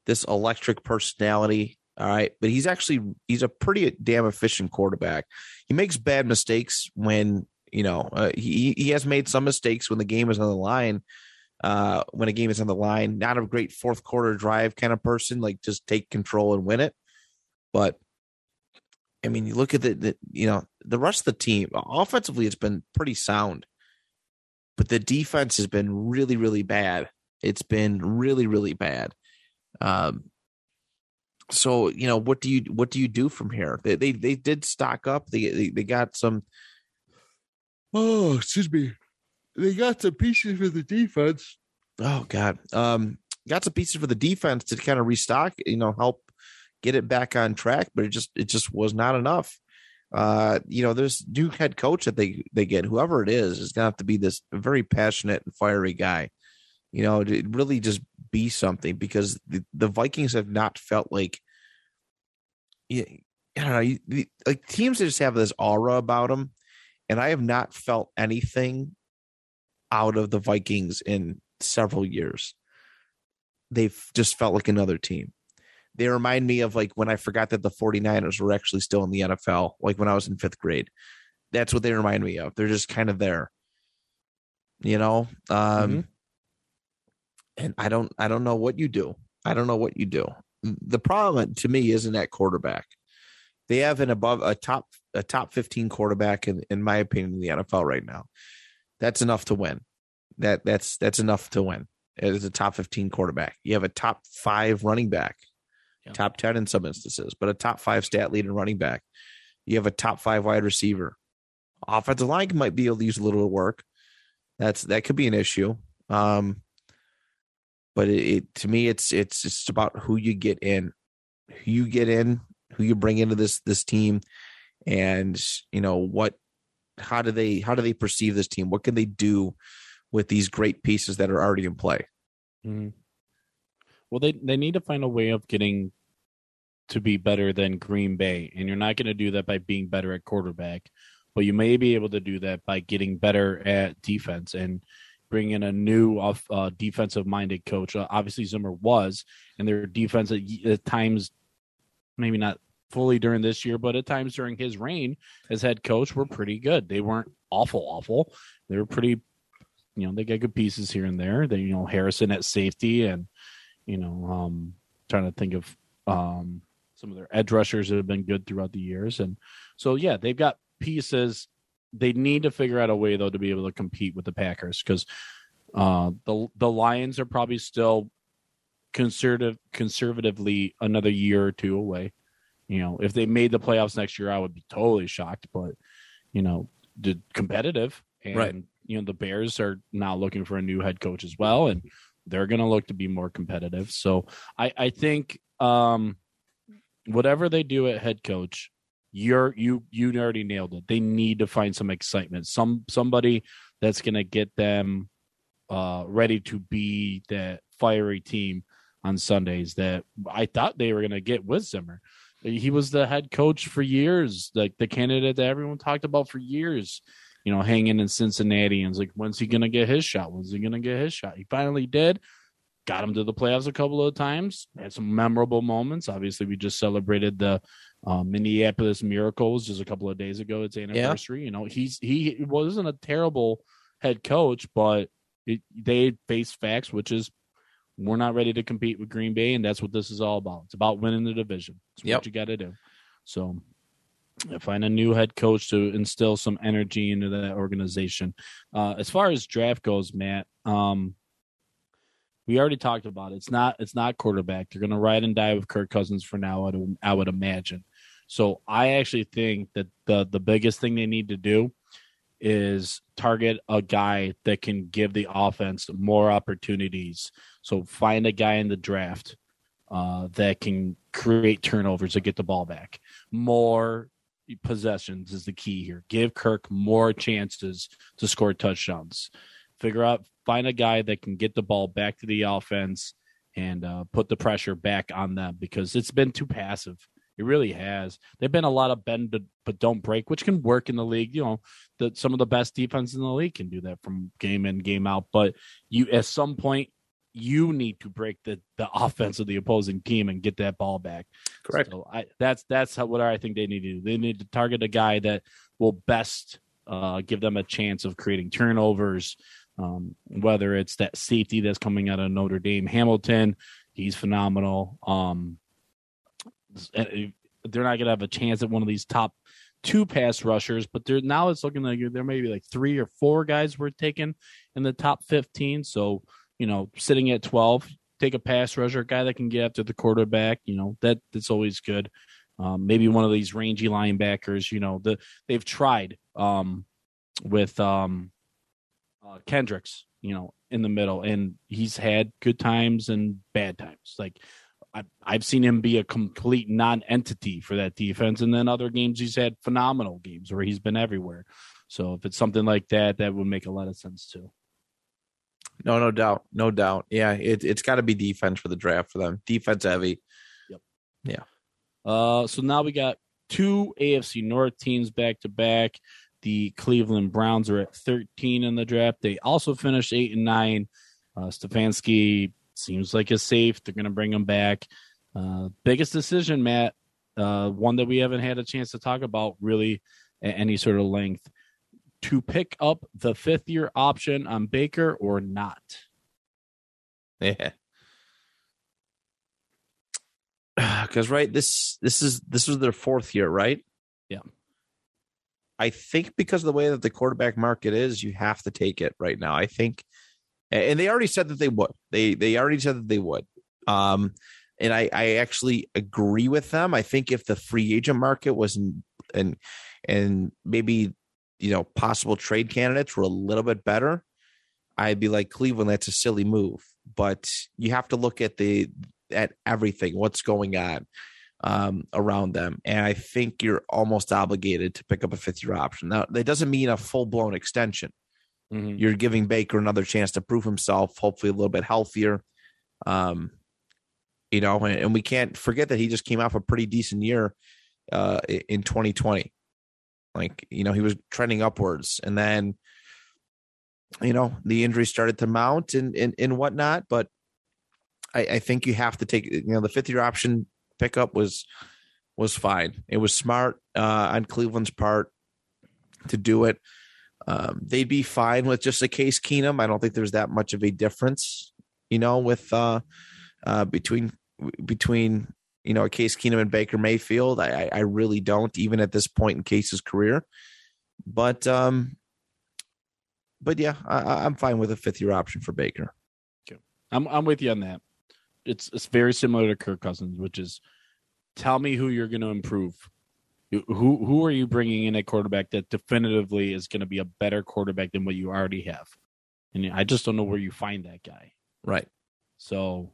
this electric personality. All right, but he's actually he's a pretty damn efficient quarterback. He makes bad mistakes when you know uh, he he has made some mistakes when the game is on the line. Uh, when a game is on the line, not a great fourth quarter drive kind of person, like just take control and win it. But I mean, you look at the, the you know the rest of the team offensively, it's been pretty sound, but the defense has been really, really bad. It's been really, really bad. Um, so you know what do you what do you do from here? They they, they did stock up. They, they they got some. Oh, excuse me. They got some pieces for the defense. Oh God, um, got some pieces for the defense to kind of restock. You know, help get it back on track, but it just it just was not enough. Uh, you know, this new head coach that they they get, whoever it is, is gonna have to be this very passionate and fiery guy. You know, to really just be something because the, the Vikings have not felt like, I don't know, you- the- like teams just have this aura about them, and I have not felt anything out of the Vikings in several years. They've just felt like another team they remind me of like when I forgot that the 49ers were actually still in the NFL, like when I was in fifth grade. That's what they remind me of. They're just kind of there. You know? Um Mhm. and I don't I don't know what you do. I don't know what you do. The problem to me isn't at quarterback. They have an above a top a top 15 quarterback in, in my opinion in the NFL right now. That's enough to win. That that's that's enough to win. Is a top 15 quarterback. You have a top 5 running back Yeah. top 10 in some instances, but a top five stat lead and running back. You have a top five wide receiver. Offensive line might be able to use a little work. That's that could be an issue. Um, but it, it to me, it's it's just about who you get in, who you get in, who you bring into this this team, and you know what, how do they how do they perceive this team? What can they do with these great pieces that are already in play? Mhm. Well, they they need to find a way of getting to be better than Green Bay, and you're not going to do that by being better at quarterback, but you may be able to do that by getting better at defense and bring in a new off uh, defensive minded coach. Uh, obviously, Zimmer was, and their defense at, at times, maybe not fully during this year, but at times during his reign as head coach, were pretty good. They weren't awful, awful. They were pretty. You know, they got good pieces here and there. They, you know, Harrison at safety and you know, um, trying to think of um, some of their edge rushers that have been good throughout the years. And so, yeah, they've got pieces. They need to figure out a way, though, to be able to compete with the Packers because uh, the the Lions are probably still conservative, conservatively another year or two away. You know, if they made the playoffs next year, I would be totally shocked. But you know, the competitive and Right. you know the Bears are now looking for a new head coach as well, and they're going to look to be more competitive. So I, I think um, whatever they do at head coach, you're you you already nailed it. They need to find some excitement, some somebody that's going to get them uh, ready to be that fiery team on Sundays that I thought they were going to get with Zimmer. He was the head coach for years, like the candidate that everyone talked about for years you know, hanging in Cincinnati and it's like, when's he gonna get his shot? When's he gonna get his shot? He finally did. got him to the playoffs a couple of times. Had some memorable moments. Obviously, we just celebrated the uh, Minneapolis Miracles just a couple of days ago. It's anniversary. You know, he's he wasn't a terrible head coach, but it, they faced facts, which is we're not ready to compete with Green Bay, and that's what this is all about. It's about winning the division. It's Yep. what you got to do. So, find a new head coach to instill some energy into that organization. Uh, as far as draft goes, Matt, um, we already talked about it. It's not it's not quarterback. They're going to ride and die with Kirk Cousins for now. I would, I would imagine. So I actually think that the the biggest thing they need to do is target a guy that can give the offense more opportunities. So find a guy in the draft uh, that can create turnovers to get the ball back. More possessions is the key here. Give Kirk more chances to score touchdowns. Figure out, find a guy that can get the ball back to the offense and uh, put the pressure back on them because it's been too passive. It really has. There've been a lot of bend but, but don't break, which can work in the league. You know, that some of the best defense in the league can do that from game in, game out. But you, at some point, you need to break the the offense of the opposing team and get that ball back. Correct. So I, that's that's how, what I think they need to do. They need to target a guy that will best uh, give them a chance of creating turnovers. Um, whether it's that safety that's coming out of Notre Dame, Hamilton, he's phenomenal. Um, they're not going to have a chance at one of these top two pass rushers, but there now it's looking like there may be like three or four guys were taken in the top 15. So, you know, sitting at 12, take a pass rusher, a guy that can get after the quarterback, you know, that that's always good. Um, maybe one of these rangy linebackers, you know, the they've tried um, with um, uh, Kendricks, you know, in the middle, and he's had good times and bad times. Like I, I've seen him be a complete non-entity for that defense, and then other games he's had phenomenal games where he's been everywhere. So if it's something like that, that would make a lot of sense too. No, no doubt, no doubt. Yeah, it, it's got to be defense for the draft for them. Defense heavy. Yep. Uh, so now we got two AFC North teams back to back. The Cleveland Browns are at 13 in the draft. They also finished eight and nine. Uh, Stefanski seems like is safe. They're going to bring him back. Uh, biggest decision, Matt. Uh, one that we haven't had a chance to talk about really at any sort of length. To pick up the fifth year option on Baker or not? Yeah. Because right, this this is this was their fourth year, right? Yeah. I think because of the way that the quarterback market is, you have to take it right now. I think, and they already said that they would. They they already said that they would. Um, and I I actually agree with them. I think if the free agent market was and and maybe you know possible trade candidates were a little bit better, I'd be like Cleveland. That's a silly move, but you have to look at the at everything, what's going on um, around them, and I think you're almost obligated to pick up a fifth year option. Now, that doesn't mean a full blown extension. Mhm. You're giving Baker another chance to prove himself, hopefully a little bit healthier. Um, you know, and, and we can't forget that he just came off a pretty decent year uh, in 2020. Like, you know, he was trending upwards, and then you know the injury started to mount and and, and whatnot. But I, I think you have to take you know the fifth year option pickup was was fine. It was smart uh, on Cleveland's part to do it. Um, they'd be fine with just a Case Keenum. I don't think there's that much of a difference, you know, with uh, uh, between between you know a Case Keenum and Baker Mayfield. I, I really don't, even at this point in Case's career. But um, but yeah, I, I'm fine with a fifth year option for Baker. I'm I'm with you on that. It's it's very similar to Kirk Cousins, which is tell me who you're going to improve. Who who are you bringing in a quarterback that definitively is going to be a better quarterback than what you already have? And I just don't know where you find that guy. Right. So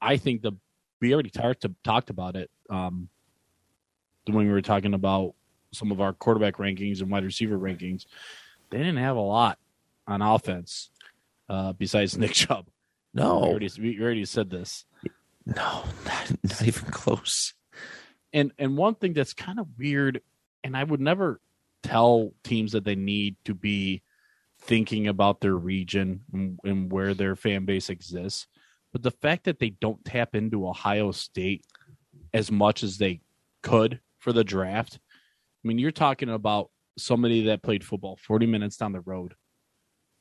I think the we already talked talked about it um, when we were talking about some of our quarterback rankings and wide receiver rankings. They didn't have a lot on offense uh, besides Nick Chubb. We No, already, we already said this. no, not, not even close. And and one thing that's kind of weird, and I would never tell teams that they need to be thinking about their region and, and where their fan base exists. But the fact that they don't tap into Ohio State as much as they could for the draft, I mean, you're talking about somebody that played football 40 minutes down the road.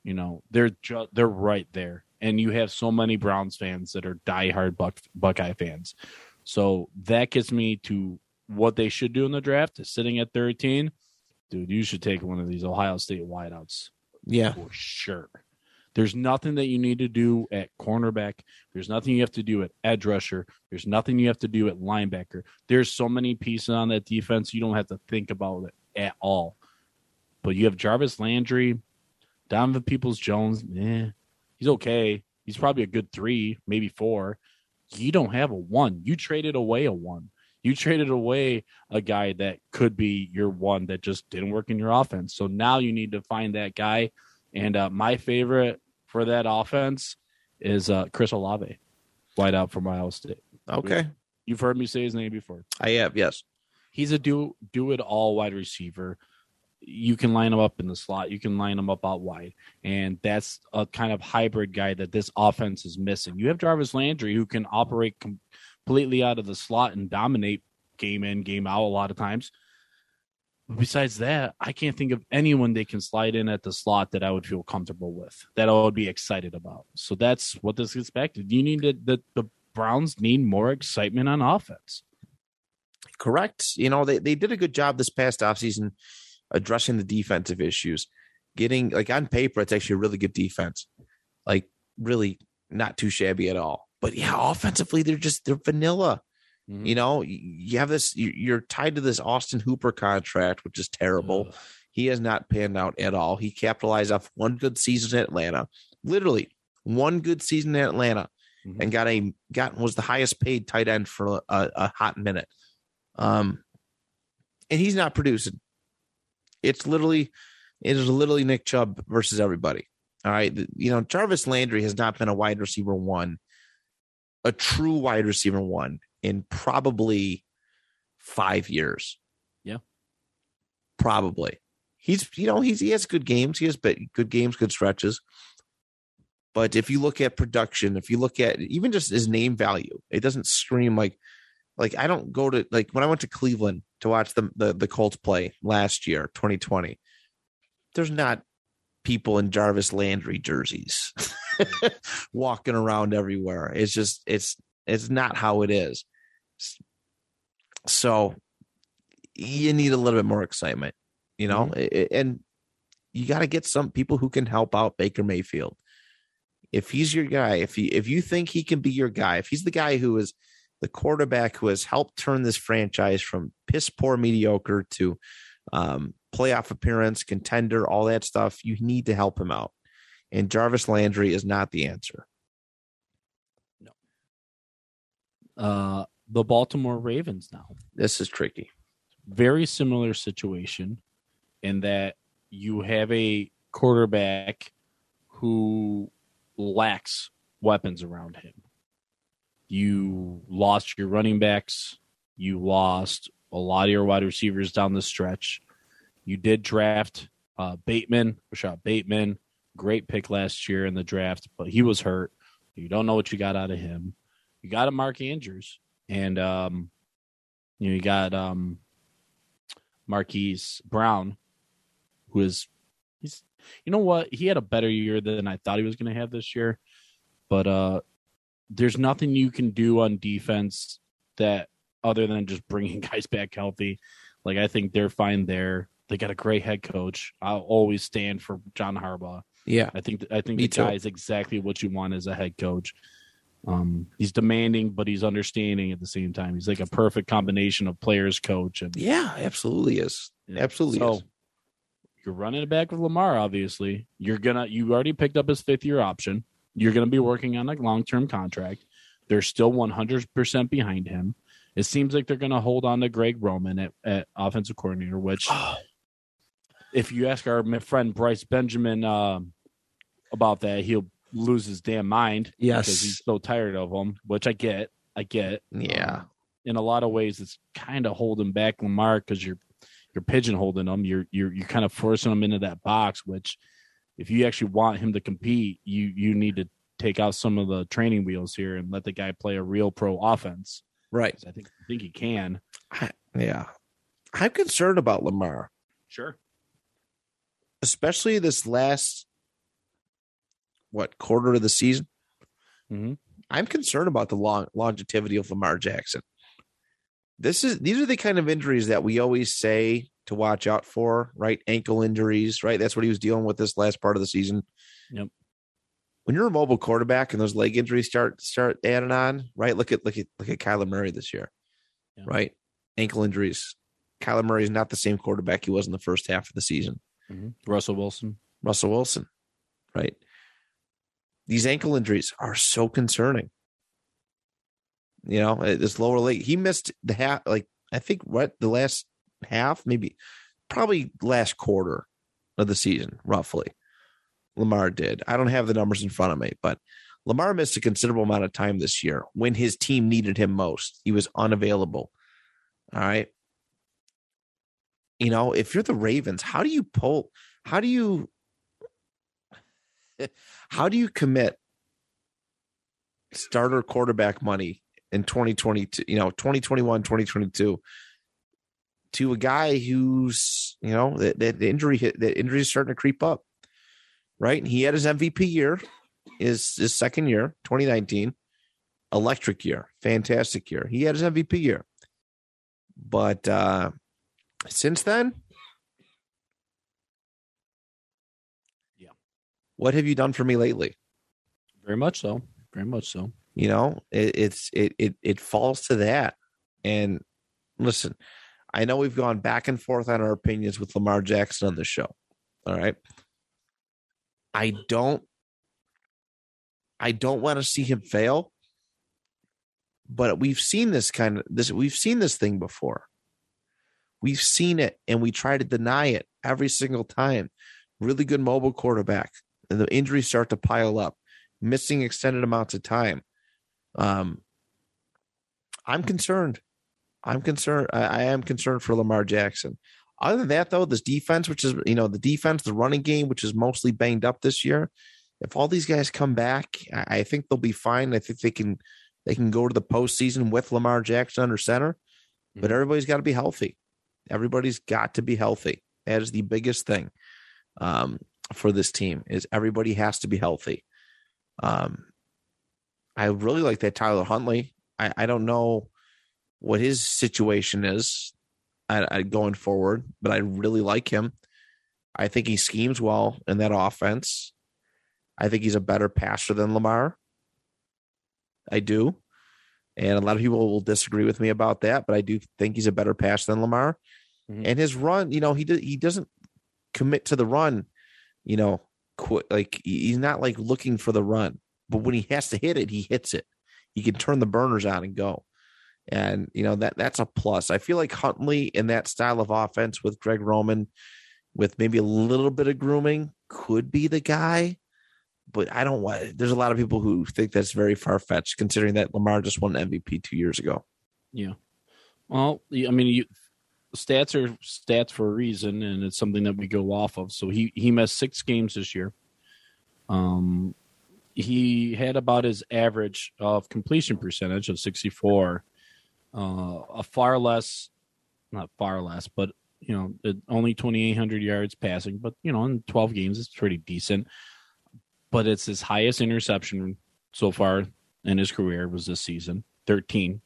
You know, they're ju- they're right there, and you have so many Browns fans that are diehard Buck Buckeye fans. So that gets me to what they should do in the draft. Is sitting at 13, dude, you should take one of these Ohio State wideouts Yeah. for sure. There's nothing that you need to do at cornerback. There's nothing you have to do at edge rusher. There's nothing you have to do at linebacker. There's so many pieces on that defense you don't have to think about it at all. But you have Jarvis Landry, Donovan Peoples Jones. Eh, he's okay. He's probably a good three, maybe four. You don't have a one. You traded away a one. You traded away a guy that could be your one that just didn't work in your offense. So now you need to find that guy. And uh, my favorite for that offense is uh, Chris Olave, wide out from Ohio State. Okay. You've heard me say his name before. I have. Yes. He's a do do it all wide receiver. You can line him up in the slot. You can line him up out wide, and that's a kind of hybrid guy that this offense is missing. You have Jarvis Landry who can operate completely out of the slot and dominate game in game out a lot of times. Besides that, I can't think of anyone they can slide in at the slot that I would feel comfortable with, that I would be excited about. So that's what this gets back to. You need to, the the Browns need more excitement on offense. Correct. You know, they, they did a good job this past offseason addressing the defensive issues. Getting like on paper, it's actually a really good defense. Like really not too shabby at all. But yeah, offensively, they're just they're vanilla. Mm-hmm. You know, you have this, you're tied to this Austin Hooper contract, which is terrible. Ugh. He has not panned out at all. He capitalized off one good season in Atlanta, literally one good season in Atlanta, Mhm. and got a got was the highest paid tight end for a, a hot minute. Um, and he's not producing. It's literally, it is literally Nick Chubb versus everybody. All right, you know Jarvis Landry has not been a wide receiver one, a true wide receiver one in probably five years. Yeah. probably. He's you know he's he has good games. He has good games, good stretches. But if you look at production, if you look at even just his name value, it doesn't scream like like I don't go to like when I went to Cleveland to watch the the, the Colts play last year, 2020. There's not people in Jarvis Landry jerseys walking around everywhere. It's just it's it's not how it is. So you need a little bit more excitement, you know, I- and you got to get some people who can help out Baker Mayfield. If he's your guy, if he if you think he can be your guy, if he's the guy who is the quarterback who has helped turn this franchise from piss poor mediocre to um, playoff appearance, contender, all that stuff, you need to help him out. And Jarvis Landry is not the answer. No. Uh, the Baltimore Ravens now. This is tricky. very similar situation in that you have a quarterback who lacks weapons around him. You lost your running backs, you lost a lot of your wide receivers down the stretch. You did draft uh, Bateman, Rashod Bateman, great pick last year in the draft, but he was hurt. You don't know what you got out of him. You got a Mark Andrews, and um, you know you got um, Marquise Brown, who is he's you know what he had a better year than I thought he was going to have this year, but uh, there's nothing you can do on defense that other than just bringing guys back healthy. Like I think they're fine there. They got a great head coach. I'll always stand for John Harbaugh. Yeah. I think I think Me the too. guy is exactly what you want as a head coach. Um, he's demanding, but he's understanding at the same time. He's like a perfect combination of players, coach, and Yeah, absolutely is. yeah. Absolutely So is. you're running it back with Lamar. Obviously, you're gonna. You already picked up his fifth year option. You're gonna be working on a long term contract. They're still 100 percent behind him. It seems like they're gonna hold on to Greg Roman at, at offensive coordinator, which Oh, if you ask our friend Bryce Benjamin um, about that, he'll lose his damn mind because he's so tired of him. Which I get, I get. Yeah. Um, in a lot of ways, it's kind of holding back Lamar because you're you're pigeonholing him. You're you're you're kind of forcing him into that box. Which, if you actually want him to compete, you you need to take out some of the training wheels here and let the guy play a real pro offense. Right. I think I think he can. Yeah. I'm concerned about Lamar, Sure. especially this last what quarter of the season. Mhm. I'm concerned about the long longevity of Lamar Jackson. This is these are the kind of injuries that we always say to watch out for, right? Ankle injuries, right? That's what he was dealing with this last part of the season. Yep. When you're a mobile quarterback and those leg injuries start start adding on, right? Look at look at look at Kyler Murray this year, Yeah. right? Ankle injuries. Kyler Murray is not the same quarterback he was in the first half of the season. Mhm. Russell Wilson. Russell Wilson, right? These ankle injuries are so concerning. You know, this lower leg, he missed the half, like, I think what the last half, maybe probably last quarter of the season, roughly. Lamar did. I don't have the numbers in front of me, but Lamar missed a considerable amount of time this year when his team needed him most. He was unavailable. All right. You know, if you're the Ravens, how do you pull, how do you, how do you commit starter quarterback money in 2022, you know, 2021, 2022 to a guy who's, you know, that, that the injury hit, the injury is starting to creep up, right? And He had his MVP year, his, his second year, 2019, electric year, fantastic year. He had his MVP year. But uh since then, What have you done for me lately? Very much so. Very much so. You know, it, it's it it it falls to that. And listen, I know we've gone back and forth on our opinions with Lamar Jackson on the show. All right. I don't I don't want to see him fail. But we've seen this kind of this we've seen this thing before. We've seen it and we try to deny it every single time. Really good mobile quarterback. And the injuries start to pile up, missing extended amounts of time. Um, I'm concerned. I'm concerned. I, I am concerned for Lamar Jackson. Other than that, though, this defense, which is you know the defense, the running game, which is mostly banged up this year. If all these guys come back, I, I think they'll be fine. I think they can they can go to the postseason with Lamar Jackson under center. But Mhm. everybody's got to be healthy. Everybody's got to be healthy. That is the biggest thing um, for this team. Is everybody has to be healthy. Um, I really like that Tyler Huntley. I, I don't know what his situation is I, I, going forward, but I really like him. I think he schemes well in that offense. I think he's a better passer than Lamar. I do. And a lot of people will disagree with me about that, but I do think he's a better passer than Lamar. Mhm. And his run, you know, he he doesn't commit to the run, you know, quit like he's not like looking for the run, but when he has to hit it, he hits it. He can turn the burners on and go. And you know that that's a plus. I feel like Huntley in that style of offense with Greg Roman, with maybe a little bit of grooming, could be the guy. But I don't want. There's a lot of people who think that's very far fetched, considering that Lamar just won MVP two years ago. Yeah. Well, I mean, you, stats are stats for a reason, and it's something that we go off of. So he he missed six games this year. Um, he had about his average of completion percentage of sixty four, uh, a far less, not far less, but you know, only twenty eight hundred yards passing. But you know, in twelve games, it's pretty decent. But it's his highest interception so far in his career was this season, thirteen.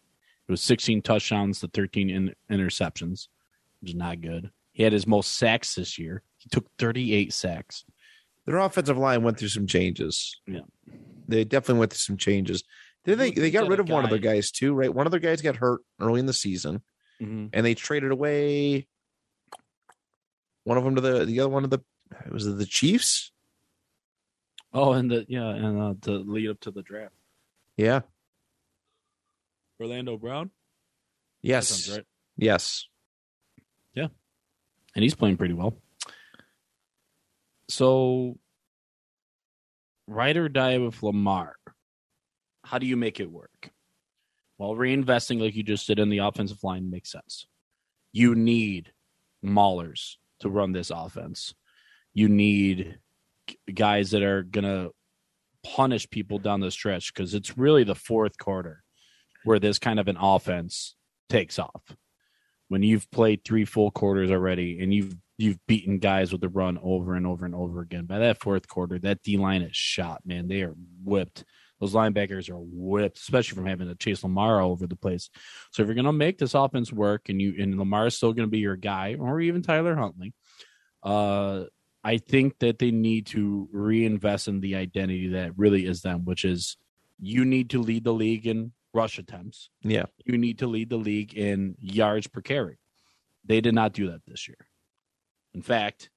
It was 16 touchdowns to 13 in- interceptions, which is not good. He had his most sacks this year. He took 38 sacks. Their offensive line went through some changes. Yeah. they definitely went through some changes. Did they? They got got rid a of one of their guys too, right? One of their guys got hurt early in the season, Mm-hmm. and they traded away one of them to the the other one of the was it the Chiefs? Oh, and the yeah, and uh, to lead up to the draft, Yeah. Orlando Brown. That Yes. sounds right. Yes. And he's playing pretty well. So, ride or die with Lamar. How do you make it work? Well, reinvesting like you just did in the offensive line makes sense. You need maulers to run this offense. You need guys that are gonna punish people down the stretch because it's really the fourth quarter where this kind of an offense takes off. When you've played three full quarters already and you've you've beaten guys with the run over and over and over again. By that fourth quarter, that D line is shot, man. They are whipped. Those linebackers are whipped, especially from having to chase Lamar all over the place. So if you're going to make this offense work, and you and Lamar is still going to be your guy, or even Tyler Huntley, uh, I think that they need to reinvest in the identity that really is them, which is you need to lead the league in rush attempts. Yeah. You need to lead the league in yards per carry. They did not do that this year. In fact,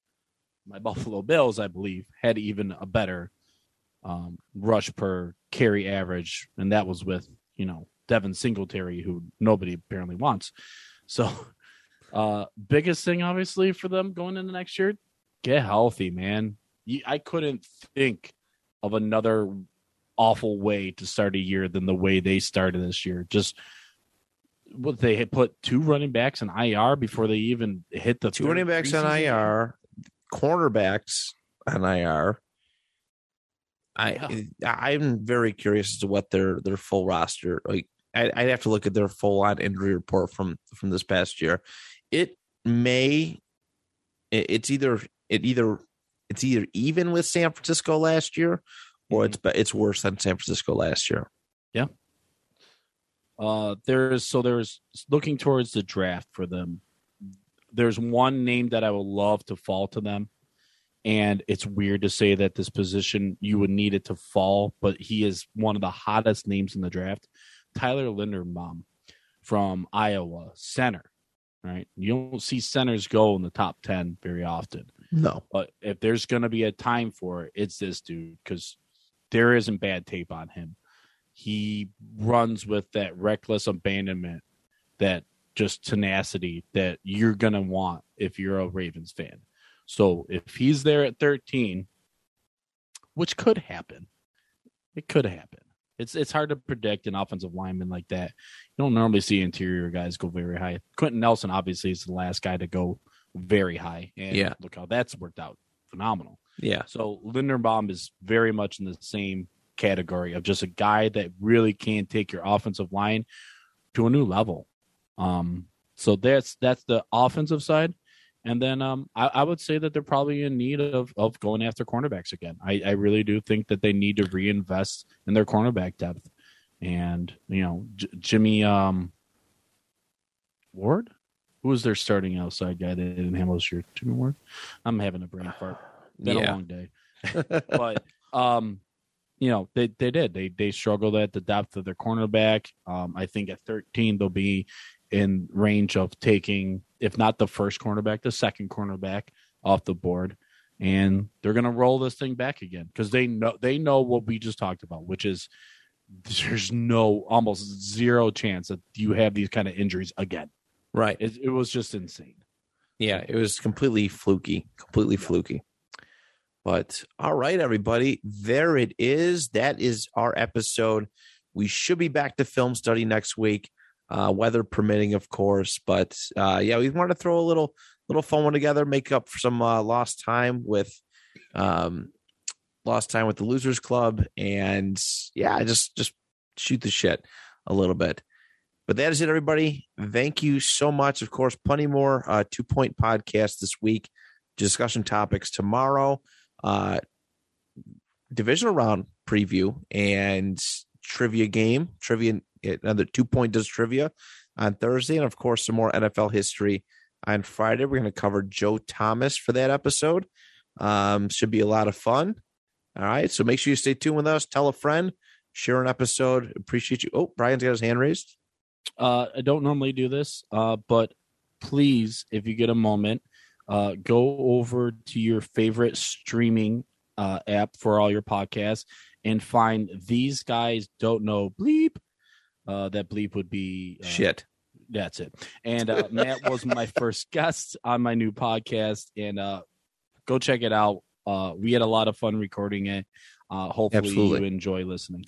my Buffalo Bills, I believe, had even a better um, rush per carry average, and that was with you know Devin Singletary, who nobody apparently wants. So, uh, biggest thing obviously for them going into next year, get healthy, man. I couldn't think of another awful way to start a year than the way they started this year. Just what they had put two running backs in IR before they even hit the two running backs on. IR, cornerbacks on IR. I I'm very curious as to what their their full roster like. I, I'd have to look at their full on injury report from from this past year. It may, it- it's either it either it's either even with San Francisco last year, or it's be- it's worse than San Francisco last year. Yeah. Uh, there's so there's looking towards the draft for them. There's one name that I would love to fall to them, and it's weird to say that this position you would need it to fall, but he is one of the hottest names in the draft. Tyler Linderbaum from Iowa, center. Right, you don't see centers go in the top ten very often. No, But if there's going to be a time for it, it's this dude because there isn't bad tape on him. He runs with that reckless abandonment, that just tenacity that you're going to want if you're a Ravens fan. So if he's there at 13, which could happen, it could happen. It's it's hard to predict an offensive lineman like that. You don't normally see interior guys go very high. Quenton Nelson obviously is the last guy to go very high, and Yeah. look how that's worked out phenomenal. Yeah, So Linderbaum is very much in the same category of just a guy that really can take your offensive line to a new level. Um, so that's that's the offensive side. And then um, I, I would say that they're probably in need of, of going after cornerbacks again. I, I really do think that they need to reinvest in their cornerback depth. And, you know, J- Jimmy um, Ward, who was their starting outside guy that didn't handle this year? Jimmy Ward? I'm having a brain fart been a long day. but um, you know, they they did. They they struggled at the depth of their cornerback. Um, I think at 13 they'll be in range of taking, if not the first cornerback, the second cornerback off the board. And they're gonna roll this thing back again because they know they know what we just talked about, which is there's no almost zero chance that you have these kind of injuries again. right. It, it was just insane. Yeah, it was completely fluky, completely fluky. But all right, everybody, there it is. That is our episode. We should be back to film study next week, uh, weather permitting, of course. But uh, yeah, we want to throw a little little fun one together, make up for some uh, lost time with um, lost time with the Losers Club, and yeah, just just shoot the shit a little bit. But that is it, everybody. Thank you so much. Of course, plenty more uh, two point podcast this week. Discussion topics tomorrow. Uh, divisional round preview and trivia game. Trivia, another two point does trivia on Thursday. And of course, some more NFL history on Friday. We're going to cover Joe Thomas for that episode. Um, should be a lot of fun. All right. So make sure you stay tuned with us. Tell a friend, share an episode. Appreciate you. Oh, Brian's got his hand raised. Uh, I don't normally do this, uh, but please, if you get a moment, uh, go over to your favorite streaming uh, app for all your podcasts and find these guys don't know bleep. Uh, that bleep would be uh, Shit. That's it. And uh, Matt was my first guest on my new podcast, and uh, go check it out. Uh, we had a lot of fun recording it. Uh, hopefully, Absolutely. you enjoy listening.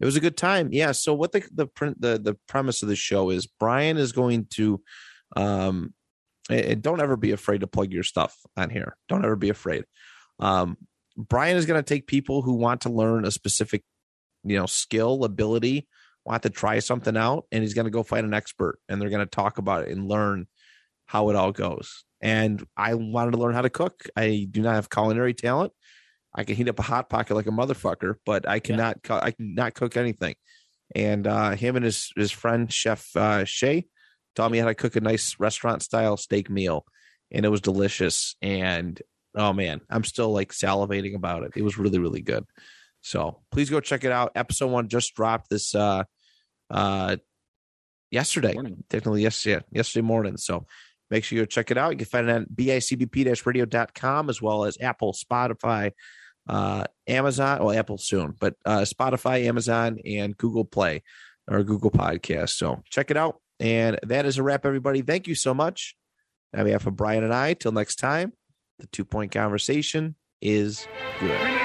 It was a good time. Yeah. So what the the print the the premise of the show is Brian is going to um and don't ever be afraid to plug your stuff on here. Don't ever be afraid. Um Brian is going to take people who want to learn a specific, you know, skill, ability, want to try something out, and he's going to go find an expert, and they're going to talk about it and learn how it all goes. And I wanted to learn how to cook. I do not have culinary talent. I can heat up a hot pocket like a motherfucker, but I cannot. co- I cannot cook anything. And uh, him and his his friend Chef uh, Shay taught me how to cook a nice restaurant style steak meal, and it was delicious. And oh man, I'm still like salivating about it. It was really really good. So please go check it out. Episode one just dropped this uh uh yesterday. Morning. Technically, yes, yeah, yesterday morning. So make sure you go check it out. You can find it on bicbp-radio.com as well as Apple, Spotify, uh, Amazon, well, Apple soon, but uh, Spotify, Amazon, and Google Play or Google Podcast. So check it out. And that is a wrap, everybody. Thank you so much. On behalf of Brian and I, till next time, the two point conversation is good.